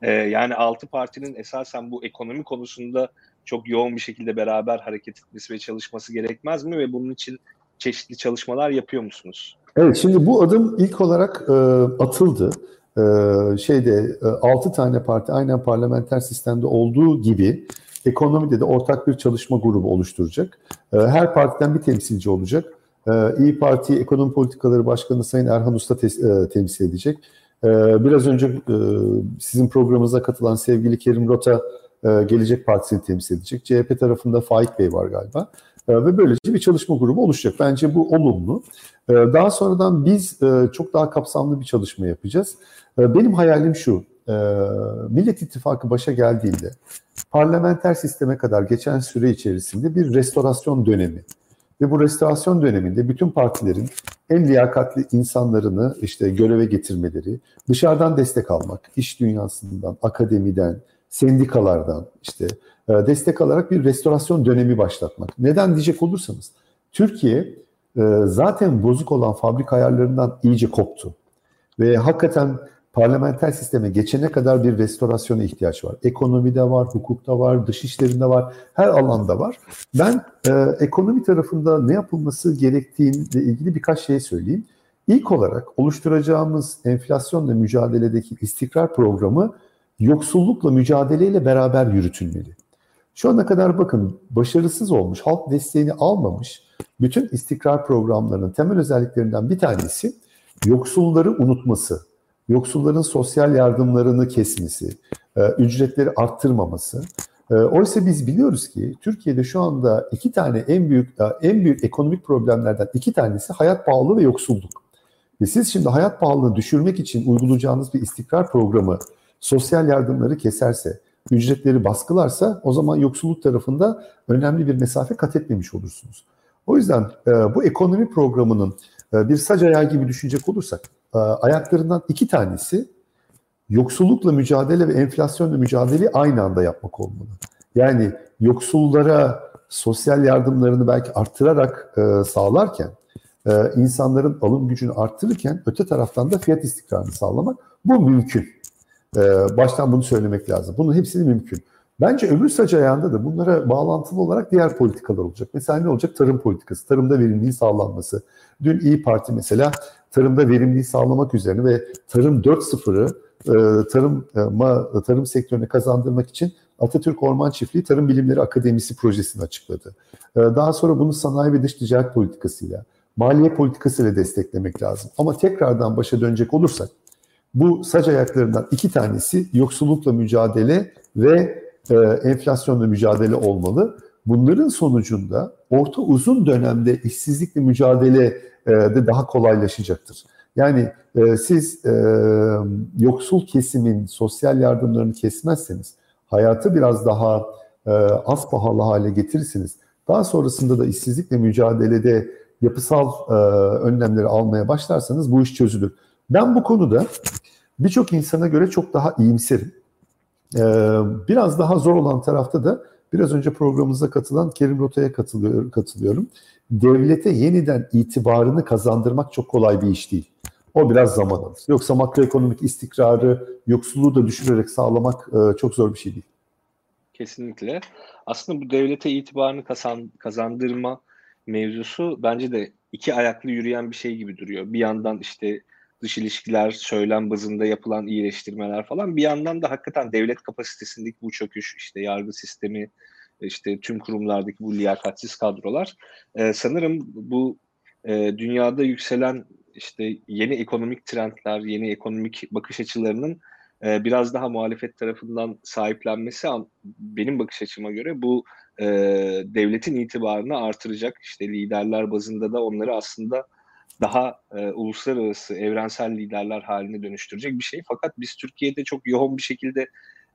E, yani altı partinin esasen bu ekonomi konusunda çok yoğun bir şekilde beraber hareket etmesi ve çalışması gerekmez mi? Ve bunun için çeşitli çalışmalar yapıyor musunuz? Evet, şimdi bu adım ilk olarak e, atıldı. E, şeyde e, 6 tane parti aynen parlamenter sistemde olduğu gibi ekonomide de ortak bir çalışma grubu oluşturacak. E, her partiden bir temsilci olacak. E, İyi Parti Ekonomi Politikaları Başkanı Sayın Erhan Usta te, e, temsil edecek. E, biraz önce e, sizin programınıza katılan sevgili Kerim Rota e, Gelecek Partisi'ni temsil edecek. CHP tarafında Faik Bey var galiba. Ve böylece bir çalışma grubu oluşacak. Bence bu olumlu. E, daha sonradan biz e, çok daha kapsamlı bir çalışma yapacağız. Benim hayalim şu, Millet İttifakı başa geldiğinde parlamenter sisteme kadar geçen süre içerisinde bir restorasyon dönemi ve bu restorasyon döneminde bütün partilerin en liyakatli insanlarını işte göreve getirmeleri, dışarıdan destek almak, iş dünyasından, akademiden, sendikalardan işte destek alarak bir restorasyon dönemi başlatmak. Neden diyecek olursanız Türkiye e, zaten bozuk olan fabrika ayarlarından iyice koptu. Ve hakikaten parlamenter sisteme geçene kadar bir restorasyona ihtiyaç var. Ekonomide var, hukukta var, dış işlerinde var, her alanda var. Ben e, ekonomi tarafında ne yapılması gerektiğiyle ilgili birkaç şey söyleyeyim. İlk olarak oluşturacağımız enflasyonla mücadeledeki istikrar programı yoksullukla mücadeleyle beraber yürütülmeli. Şu ana kadar bakın başarısız olmuş, halk desteğini almamış bütün istikrar programlarının temel özelliklerinden bir tanesi yoksulları unutması, yoksulların sosyal yardımlarını kesmesi, e, ücretleri arttırmaması. E, oysa biz biliyoruz ki Türkiye'de şu anda iki tane en büyük e, en büyük ekonomik problemlerden iki tanesi hayat pahalılığı ve yoksulluk. Ve siz şimdi hayat pahalılığını düşürmek için uygulayacağınız bir istikrar programı sosyal yardımları keserse, ücretleri baskılarsa o zaman yoksulluk tarafında önemli bir mesafe kat etmemiş olursunuz. O yüzden bu ekonomi programının bir sac ayağı gibi düşünecek olursak e, ayaklarından iki tanesi yoksullukla mücadele ve enflasyonla mücadeleyi aynı anda yapmak olmalı. Yani yoksullara sosyal yardımlarını belki arttırarak e, sağlarken, e, insanların alım gücünü arttırırken öte taraftan da fiyat istikrarını sağlamak bu mümkün. E, baştan bunu söylemek lazım. Bunun hepsini mümkün. Bence öbür saç ayağında da bunlara bağlantılı olarak diğer politikalar olacak. Mesela ne olacak? Tarım politikası, tarımda verimliliğin sağlanması. Dün İyi Parti mesela tarımda verimliliği sağlamak üzerine ve tarım 4.0'ı e, tarım e, tarım sektörüne kazandırmak için Atatürk Orman Çiftliği Tarım Bilimleri Akademisi projesini açıkladı. E, daha sonra bunu sanayi ve dış ticaret politikasıyla, maliye politikasıyla desteklemek lazım. Ama tekrardan başa dönecek olursak bu saç ayaklarından iki tanesi yoksullukla mücadele ve enflasyonla mücadele olmalı. Bunların sonucunda orta uzun dönemde işsizlikle mücadele e, de daha kolaylaşacaktır. Yani e, siz e, yoksul kesimin sosyal yardımlarını kesmezseniz, hayatı biraz daha az pahalı hale getirirsiniz. Daha sonrasında da işsizlikle mücadelede yapısal önlemleri almaya başlarsanız bu iş çözülür. Ben bu konuda birçok insana göre çok daha iyimserim. Biraz daha zor olan tarafta da biraz önce programımıza katılan Kerim Rota'ya katılıyorum devlete yeniden itibarını kazandırmak çok kolay bir iş değil. O biraz zaman alır. Yoksa makroekonomik istikrarı, yoksulluğu da düşürerek sağlamak e, çok zor bir şey değil. Kesinlikle. Aslında bu devlete itibarını kazandırma mevzusu bence de iki ayaklı yürüyen bir şey gibi duruyor. Bir yandan işte dış ilişkiler, söylem bazında yapılan iyileştirmeler falan. Bir yandan da hakikaten devlet kapasitesindeki bu çöküş, işte yargı sistemi, işte tüm kurumlardaki bu liyakatsiz kadrolar e, sanırım bu e, dünyada yükselen işte yeni ekonomik trendler, yeni ekonomik bakış açılarının e, biraz daha muhalefet tarafından sahiplenmesi benim bakış açıma göre bu e, devletin itibarını artıracak. İşte liderler bazında da onları aslında daha e, uluslararası, evrensel liderler haline dönüştürecek bir şey. Fakat biz Türkiye'de çok yoğun bir şekilde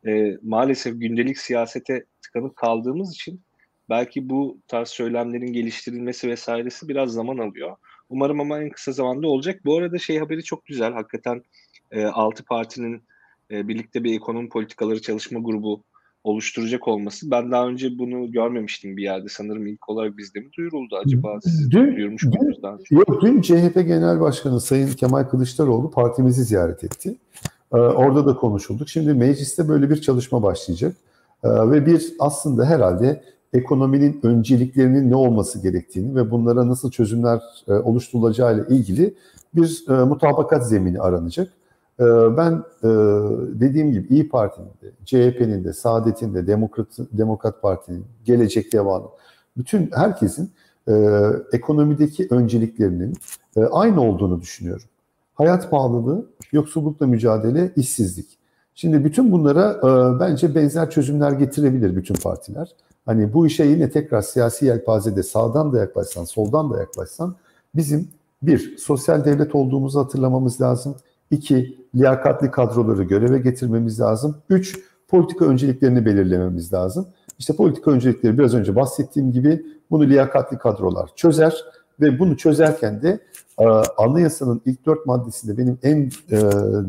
e, maalesef gündelik siyasete tıkanıp kaldığımız için belki bu tarz söylemlerin geliştirilmesi vesairesi biraz zaman alıyor. Umarım ama en kısa zamanda olacak. Bu arada şey haberi çok güzel. Hakikaten e, altı partinin e, birlikte bir ekonomi politikaları çalışma grubu oluşturacak olması. Ben daha önce bunu görmemiştim bir yerde. Sanırım ilk olarak bizde mi duyuruldu acaba? Siz dün, duyurmuş muydunuz daha önce? Yok, dün CHP Genel Başkanı Sayın Kemal Kılıçdaroğlu partimizi ziyaret etti. Ee, orada da konuşulduk. Şimdi mecliste böyle bir çalışma başlayacak. Ee, ve bir aslında herhalde ekonominin önceliklerinin ne olması gerektiğini ve bunlara nasıl çözümler e, oluşturulacağı ile ilgili bir e, mutabakat zemini aranacak. Ee, ben e, dediğim gibi İyi Parti'nin de, CHP'nin de, Saadet'in de, Demokrat, Demokrat Parti'nin, Gelecek Deva'nın, bütün herkesin ekonomideki önceliklerinin aynı olduğunu düşünüyorum hayat pahalılığı, yoksullukla mücadele, işsizlik. Şimdi bütün bunlara e, bence benzer çözümler getirebilir bütün partiler. Hani bu işe yine tekrar siyasi yelpazede sağdan da yaklaşsan, soldan da yaklaşsan bizim bir, sosyal devlet olduğumuzu hatırlamamız lazım. İki, liyakatli kadroları göreve getirmemiz lazım. Üç, politika önceliklerini belirlememiz lazım. İşte politika öncelikleri biraz önce bahsettiğim gibi bunu liyakatli kadrolar çözer ve bunu çözerken de e, anayasanın ilk dört maddesinde benim en e,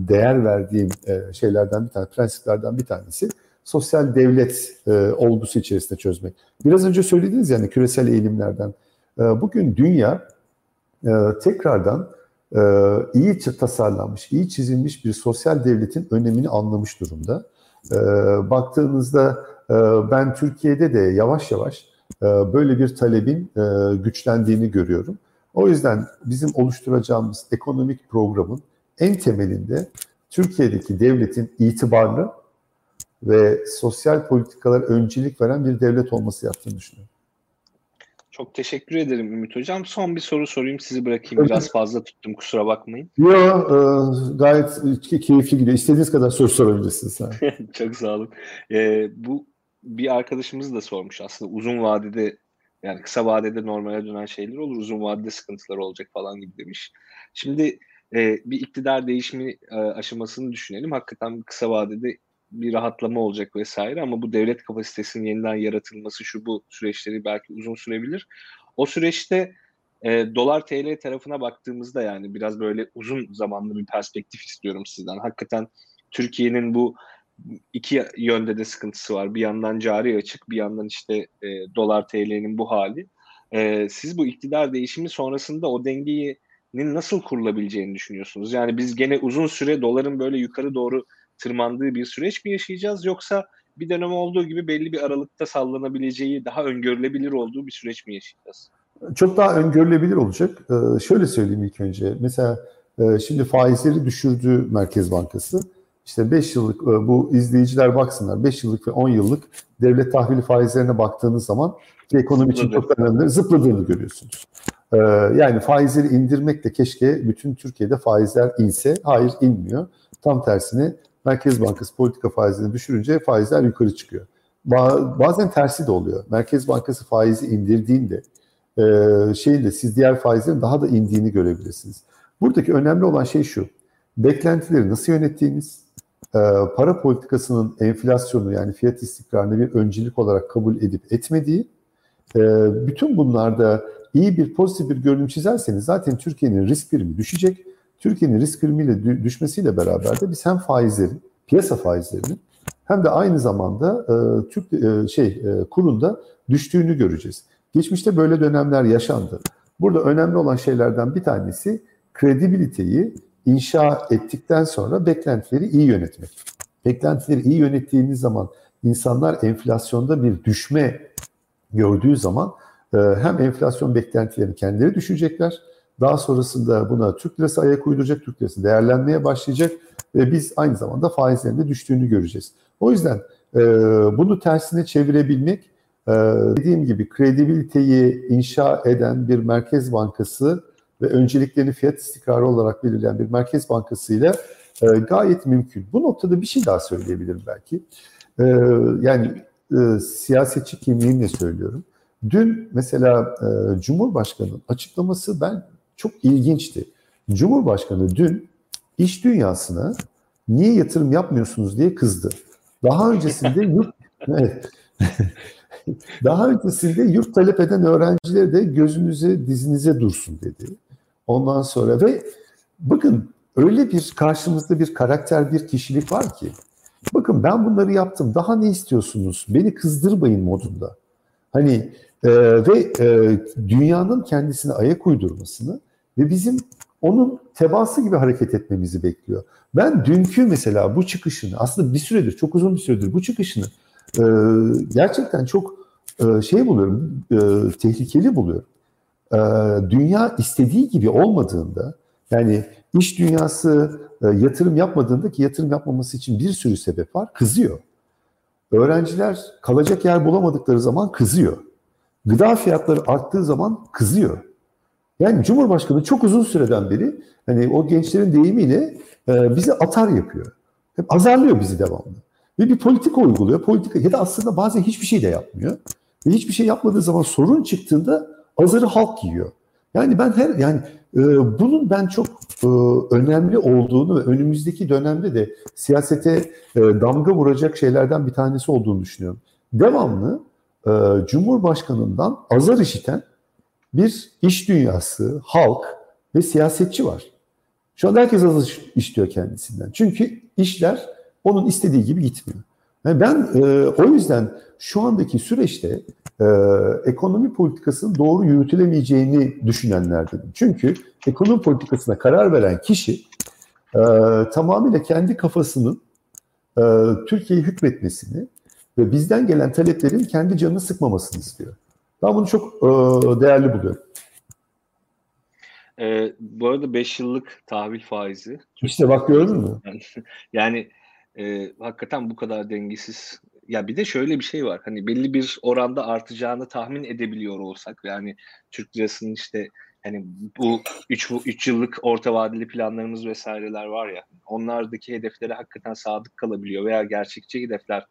değer verdiğim e, şeylerden bir tane, prensiplerden bir tanesi sosyal devlet olgusu içerisinde çözmek. Biraz önce söylediğiniz yani küresel eğilimlerden. Bugün dünya tekrardan iyi tasarlanmış, iyi çizilmiş bir sosyal devletin önemini anlamış durumda. Baktığınızda ben Türkiye'de de yavaş yavaş böyle bir talebin güçlendiğini görüyorum. O yüzden bizim oluşturacağımız ekonomik programın en temelinde Türkiye'deki devletin itibarlı ve sosyal politikalar öncelik veren bir devlet olması yaptığını düşünüyorum. Çok teşekkür ederim Ümit Hocam. Son bir soru sorayım sizi bırakayım. Biraz fazla tuttum kusura bakmayın. Yok e, gayet keyifli gidiyor. İstediğiniz kadar soru sorabilirsiniz. (laughs) Çok sağ olun. E, bu bir arkadaşımız da sormuş aslında uzun vadede yani kısa vadede normale dönen şeyler olur, uzun vadede sıkıntılar olacak falan gibi demiş. Şimdi e, bir iktidar değişimi e, aşamasını düşünelim. Hakikaten kısa vadede bir rahatlama olacak vesaire ama bu devlet kapasitesinin yeniden yaratılması şu bu süreçleri belki uzun sürebilir. O süreçte e, dolar TL tarafına baktığımızda yani biraz böyle uzun zamanlı bir perspektif istiyorum sizden. Hakikaten Türkiye'nin bu iki yönde de sıkıntısı var. Bir yandan cari açık, bir yandan işte e, dolar TL'nin bu hali. E, siz bu iktidar değişimi sonrasında o dengeyi nasıl kurulabileceğini düşünüyorsunuz? Yani biz gene uzun süre doların böyle yukarı doğru tırmandığı bir süreç mi yaşayacağız yoksa bir dönem olduğu gibi belli bir aralıkta sallanabileceği, daha öngörülebilir olduğu bir süreç mi yaşayacağız? Çok daha öngörülebilir olacak. Ee, şöyle söyleyeyim ilk önce. Mesela e, şimdi faizleri düşürdü Merkez Bankası. İşte 5 yıllık e, bu izleyiciler baksınlar 5 yıllık ve 10 yıllık devlet tahvili faizlerine baktığınız zaman ki ekonomi için çok önemli zıpladığını görüyorsunuz. Ee, yani faizleri indirmekle keşke bütün Türkiye'de faizler inse. Hayır inmiyor. Tam tersine Merkez Bankası politika faizlerini düşürünce faizler yukarı çıkıyor. Bazen tersi de oluyor. Merkez Bankası faizi indirdiğinde e, şeyin de siz diğer faizlerin daha da indiğini görebilirsiniz. Buradaki önemli olan şey şu. Beklentileri nasıl yönettiğiniz, e, para politikasının enflasyonu yani fiyat istikrarını bir öncelik olarak kabul edip etmediği, e, bütün bunlarda iyi bir pozitif bir görünüm çizerseniz zaten Türkiye'nin risk primi düşecek Türkiye'nin risk primiyle düşmesiyle beraber de biz hem faizlerin, piyasa faizlerinin hem de aynı zamanda e, Türk e, şey e, kurunda düştüğünü göreceğiz. Geçmişte böyle dönemler yaşandı. Burada önemli olan şeylerden bir tanesi kredibiliteyi inşa ettikten sonra beklentileri iyi yönetmek. Beklentileri iyi yönettiğiniz zaman insanlar enflasyonda bir düşme gördüğü zaman e, hem enflasyon beklentilerini kendileri düşecekler daha sonrasında buna Türk lirası ayak uyduracak, Türk lirası değerlenmeye başlayacak ve biz aynı zamanda faizlerin de düştüğünü göreceğiz. O yüzden e, bunu tersine çevirebilmek, e, dediğim gibi kredibiliteyi inşa eden bir merkez bankası ve önceliklerini fiyat istikrarı olarak belirleyen bir merkez bankasıyla e, gayet mümkün. Bu noktada bir şey daha söyleyebilirim belki. E, yani e, siyasetçi kimliğimle söylüyorum. Dün mesela e, Cumhurbaşkanı'nın açıklaması ben çok ilginçti. Cumhurbaşkanı dün iş dünyasına niye yatırım yapmıyorsunuz diye kızdı. Daha öncesinde (laughs) yurt evet. (laughs) Daha öncesinde yurt talep eden öğrenciler de gözünüze dizinize dursun dedi. Ondan sonra ve bakın öyle bir karşımızda bir karakter, bir kişilik var ki bakın ben bunları yaptım daha ne istiyorsunuz? Beni kızdırmayın modunda. Hani e, ve e, dünyanın kendisine ayak uydurmasını ve bizim onun tebası gibi hareket etmemizi bekliyor. Ben dünkü mesela bu çıkışını aslında bir süredir, çok uzun bir süredir bu çıkışını e, gerçekten çok e, şey buluyorum, e, tehlikeli buluyorum. E, dünya istediği gibi olmadığında, yani iş dünyası e, yatırım yapmadığında ki yatırım yapmaması için bir sürü sebep var, kızıyor. Öğrenciler kalacak yer bulamadıkları zaman kızıyor. Gıda fiyatları arttığı zaman kızıyor. Yani Cumhurbaşkanı çok uzun süreden beri hani o gençlerin deyimiyle e, bizi atar yapıyor. Hep azarlıyor bizi devamlı. Ve bir politika uyguluyor. Politika ya da aslında bazen hiçbir şey de yapmıyor. Ve hiçbir şey yapmadığı zaman sorun çıktığında azarı halk yiyor. Yani ben her yani e, bunun ben çok e, önemli olduğunu ve önümüzdeki dönemde de siyasete e, damga vuracak şeylerden bir tanesi olduğunu düşünüyorum. Devamlı e, Cumhurbaşkanı'ndan azar işiten bir iş dünyası, halk ve siyasetçi var. Şu an herkes azar istiyor kendisinden. Çünkü işler onun istediği gibi gitmiyor. Yani ben e, o yüzden şu andaki süreçte e, ekonomi politikasının doğru yürütülemeyeceğini düşünenlerdenim. Çünkü ekonomi politikasına karar veren kişi e, tamamıyla kendi kafasının e, Türkiye'yi hükmetmesini ve bizden gelen taleplerin kendi canını sıkmamasını istiyor. Ben bunu çok e, değerli buluyorum. E, bu arada 5 yıllık tahvil faizi. İşte bak gördün mü? (laughs) Yani e, hakikaten bu kadar dengesiz. Ya bir de şöyle bir şey var. Hani belli bir oranda artacağını tahmin edebiliyor olsak yani Türk lirasının işte hani bu 3 3 yıllık orta vadeli planlarımız vesaireler var ya. Onlardaki hedeflere hakikaten sadık kalabiliyor veya gerçekçi hedefler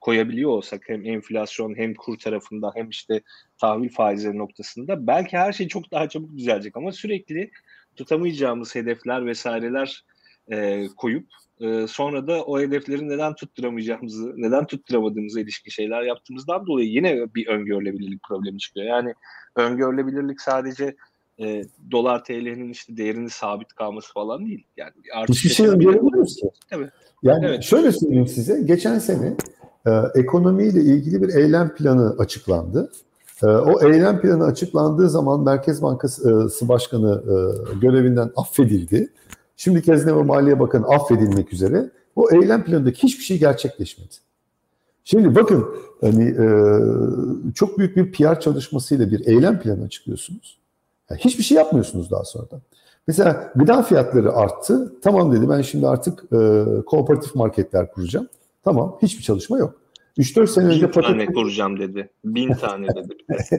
koyabiliyor olsak hem enflasyon hem kur tarafında hem işte tahvil faizleri noktasında belki her şey çok daha çabuk düzelecek ama sürekli tutamayacağımız hedefler vesaireler e, koyup e, sonra da o hedefleri neden tutturamayacağımızı, neden tutturamadığımıza ilişkin şeyler yaptığımızdan dolayı yine bir öngörülebilirlik problemi çıkıyor. Yani öngörülebilirlik sadece e, dolar TL'nin işte değerinin sabit kalması falan değil. Yani artık hiçbir şey öngöremiyoruz ki. Tabii. Yani evet. şöyle söyleyeyim size. Geçen sene e, ekonomiyle ilgili bir eylem planı açıklandı. E, o eylem planı açıklandığı zaman Merkez Bankası e, Başkanı e, görevinden affedildi. Şimdi Hazine ve Maliye Bakanı affedilmek üzere. O eylem planındaki hiçbir şey gerçekleşmedi. Şimdi bakın hani e, çok büyük bir PR çalışmasıyla bir eylem planı açıklıyorsunuz. Yani hiçbir şey yapmıyorsunuz daha sonra. Mesela gıda fiyatları arttı. Tamam dedi ben şimdi artık kooperatif marketler kuracağım. Tamam hiçbir çalışma yok. 3-4 sene bin önce patates... tane kuracağım dedi. Bin (laughs) tane dedi.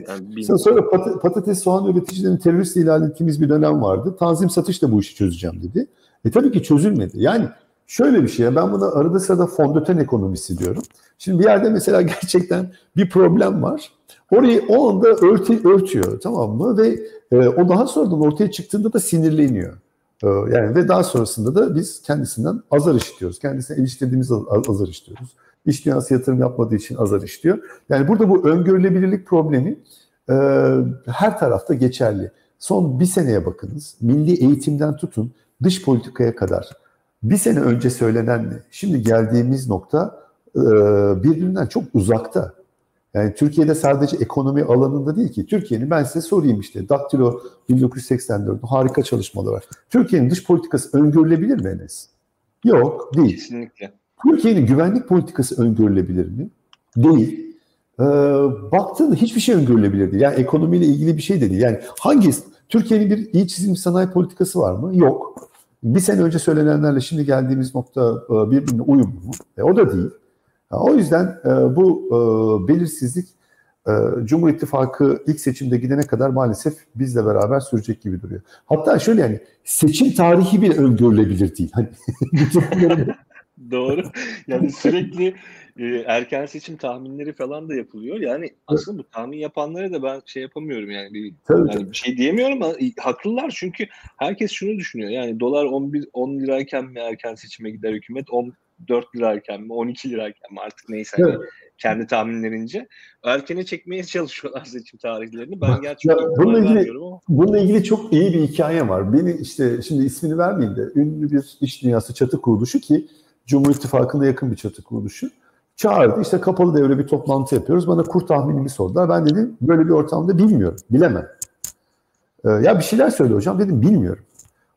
Yani bin Sonra pat patates soğan üreticilerini terörist ilan ettiğimiz bir dönem vardı. Tanzim satış da bu işi çözeceğim dedi. E tabii ki çözülmedi. Yani şöyle bir şey ben buna arada sırada fondöten ekonomisi diyorum. Şimdi bir yerde mesela (laughs) gerçekten bir problem var. Orayı o anda örtü, örtüyor tamam mı? Ve e, o daha sonradan ortaya çıktığında da sinirleniyor. E, yani ve daha sonrasında da biz kendisinden azar işitiyoruz. Kendisine eleştirdiğimiz azar işitiyoruz. İş dünyası yatırım yapmadığı için azar işliyor. Yani burada bu öngörülebilirlik problemi e, her tarafta geçerli. Son bir seneye bakınız. Milli eğitimden tutun dış politikaya kadar bir sene önce söylenenle şimdi geldiğimiz nokta e, birbirinden çok uzakta. Yani Türkiye'de sadece ekonomi alanında değil ki. Türkiye'nin ben size sorayım işte Daktilo 1984 harika çalışmaları var. Türkiye'nin dış politikası öngörülebilir mi Enes? Yok, değil. Kesinlikle. Türkiye'nin güvenlik politikası öngörülebilir mi? Değil. Ee, baktığında hiçbir şey öngörülebilir değil. Yani ekonomiyle ilgili bir şey de değil. Yani hangi Türkiye'nin bir iyi çizilmiş sanayi politikası var mı? Yok. Bir sene önce söylenenlerle şimdi geldiğimiz nokta e, birbirine uyumlu mu? E, o da değil. O yüzden e, bu e, belirsizlik Cumhur İttifakı ilk seçimde gidene kadar maalesef bizle beraber sürecek gibi duruyor. Hatta şöyle yani seçim tarihi bile öngörülebilir değil. Hani (laughs) (laughs) Doğru. Yani sürekli e, erken seçim tahminleri falan da yapılıyor. Yani aslında bu tahmin yapanlara da ben şey yapamıyorum yani bir, yani bir şey diyemiyorum ama haklılar çünkü herkes şunu düşünüyor. Yani dolar 11 10 lirayken mi erken seçime gider hükümet 14 lirayken mi 12 lirayken mi artık neyse hani evet. kendi tahminlerince erkene çekmeye (laughs) çalışıyorlar seçim tarihlerini. Ben gerçekten bununla ilgili ama. bununla ilgili çok iyi bir hikaye var. Beni işte şimdi ismini vermeyeyim de ünlü bir iş dünyası çatı kuruluşu ki Cumhur İttifakı'na yakın bir çatı kuruluşu. Çağırdı işte kapalı devre bir toplantı yapıyoruz. Bana kur tahminimi sordular. Ben dedim böyle bir ortamda bilmiyorum, bilemem. Ee, ya bir şeyler söyle hocam dedim bilmiyorum.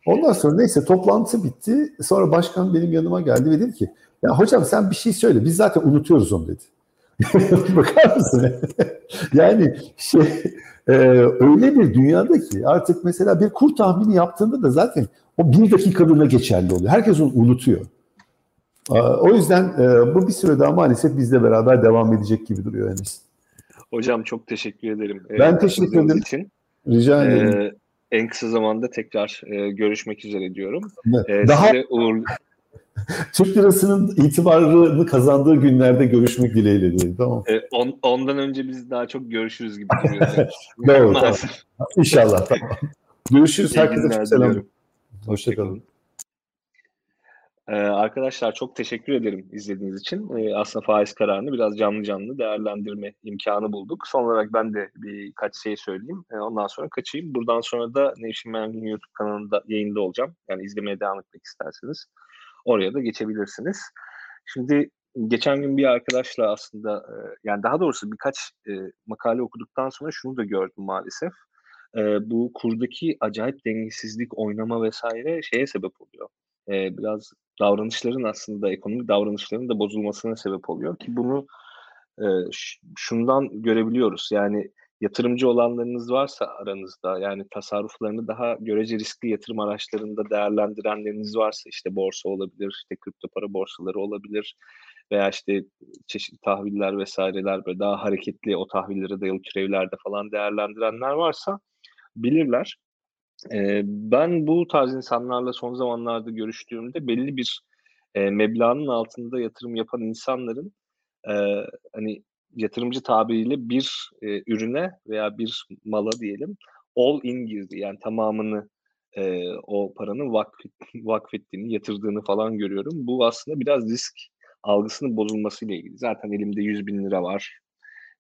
Ondan sonra neyse toplantı bitti. Sonra başkan benim yanıma geldi ve dedi ki ya hocam sen bir şey söyle biz zaten unutuyoruz onu dedi. (laughs) Bakar mısın? (laughs) yani şey e, öyle bir dünyada ki artık mesela bir kur tahmini yaptığında da zaten o bir dakikalığına geçerli oluyor. Herkes onu unutuyor. O yüzden e, bu bir süre daha maalesef bizle beraber devam edecek gibi duruyor Enes. Hocam çok teşekkür ederim. E, ben teşekkür ederim. Için. Rica ederim. Ee, en kısa zamanda tekrar e, görüşmek üzere diyorum. Ee, daha uğur... (laughs) Türk lirasının itibarını kazandığı günlerde görüşmek dileğiyle diyelim. Tamam. E, on, ondan önce biz daha çok görüşürüz gibi duruyor. (laughs) Doğru. tamam. İnşallah. Tamam. Görüşürüz. Herkese selam. Hoşçakalın. Ee, arkadaşlar çok teşekkür ederim izlediğiniz için. Ee, aslında faiz kararını biraz canlı canlı değerlendirme imkanı bulduk. Son olarak ben de birkaç şey söyleyeyim. Ee, ondan sonra kaçayım. Buradan sonra da Nevşin Mengün YouTube kanalında yayında olacağım. Yani izlemeye devam etmek isterseniz. Oraya da geçebilirsiniz. Şimdi geçen gün bir arkadaşla aslında e, yani daha doğrusu birkaç e, makale okuduktan sonra şunu da gördüm maalesef. E, bu kurdaki acayip dengesizlik, oynama vesaire şeye sebep oluyor. Biraz davranışların aslında ekonomik davranışların da bozulmasına sebep oluyor ki bunu şundan görebiliyoruz. Yani yatırımcı olanlarınız varsa aranızda yani tasarruflarını daha görece riskli yatırım araçlarında değerlendirenleriniz varsa işte borsa olabilir, işte kripto para borsaları olabilir veya işte çeşitli tahviller vesaireler böyle daha hareketli o tahvillere dayalı türevlerde falan değerlendirenler varsa bilirler. Ben bu tarz insanlarla son zamanlarda görüştüğümde belli bir e, meblağın altında yatırım yapan insanların e, hani yatırımcı tabiriyle bir e, ürüne veya bir mala diyelim all in girdi. Yani tamamını e, o paranın vakf, vakfettiğini, yatırdığını falan görüyorum. Bu aslında biraz risk algısının bozulmasıyla ilgili. Zaten elimde 100 bin lira var.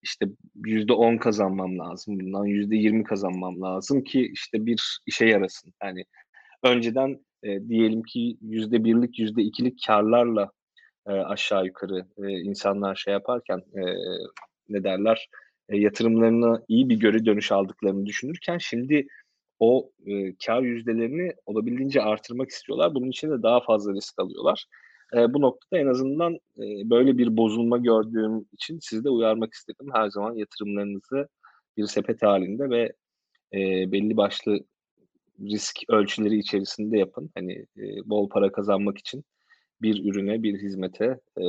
İşte yüzde on kazanmam lazım. Bundan yüzde yirmi kazanmam lazım ki işte bir işe yarasın. Yani önceden e, diyelim ki yüzde birlik, yüzde ikilik karlarla e, aşağı yukarı e, insanlar şey yaparken e, ne derler e, yatırımlarına iyi bir göre dönüş aldıklarını düşünürken şimdi o e, kar yüzdelerini olabildiğince artırmak istiyorlar. Bunun için de daha fazla risk alıyorlar. E, bu noktada en azından e, böyle bir bozulma gördüğüm için sizi de uyarmak istedim. Her zaman yatırımlarınızı bir sepet halinde ve e, belli başlı risk ölçüleri içerisinde yapın. Hani e, bol para kazanmak için bir ürüne, bir hizmete e,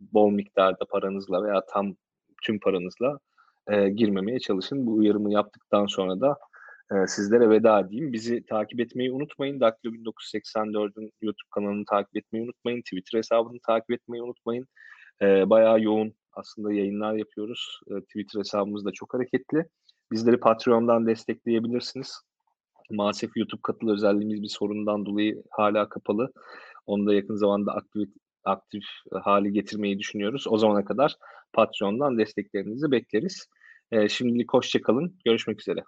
bol miktarda paranızla veya tam tüm paranızla e, girmemeye çalışın. Bu uyarımı yaptıktan sonra da sizlere veda edeyim. Bizi takip etmeyi unutmayın. Daktilo 1984'ün YouTube kanalını takip etmeyi unutmayın. Twitter hesabını takip etmeyi unutmayın. Bayağı yoğun aslında yayınlar yapıyoruz. Twitter hesabımız da çok hareketli. Bizleri Patreon'dan destekleyebilirsiniz. Maalesef YouTube katıl özelliğimiz bir sorundan dolayı hala kapalı. Onu da yakın zamanda aktif, aktif hali getirmeyi düşünüyoruz. O zamana kadar Patreon'dan desteklerinizi bekleriz. Şimdilik hoşçakalın. Görüşmek üzere.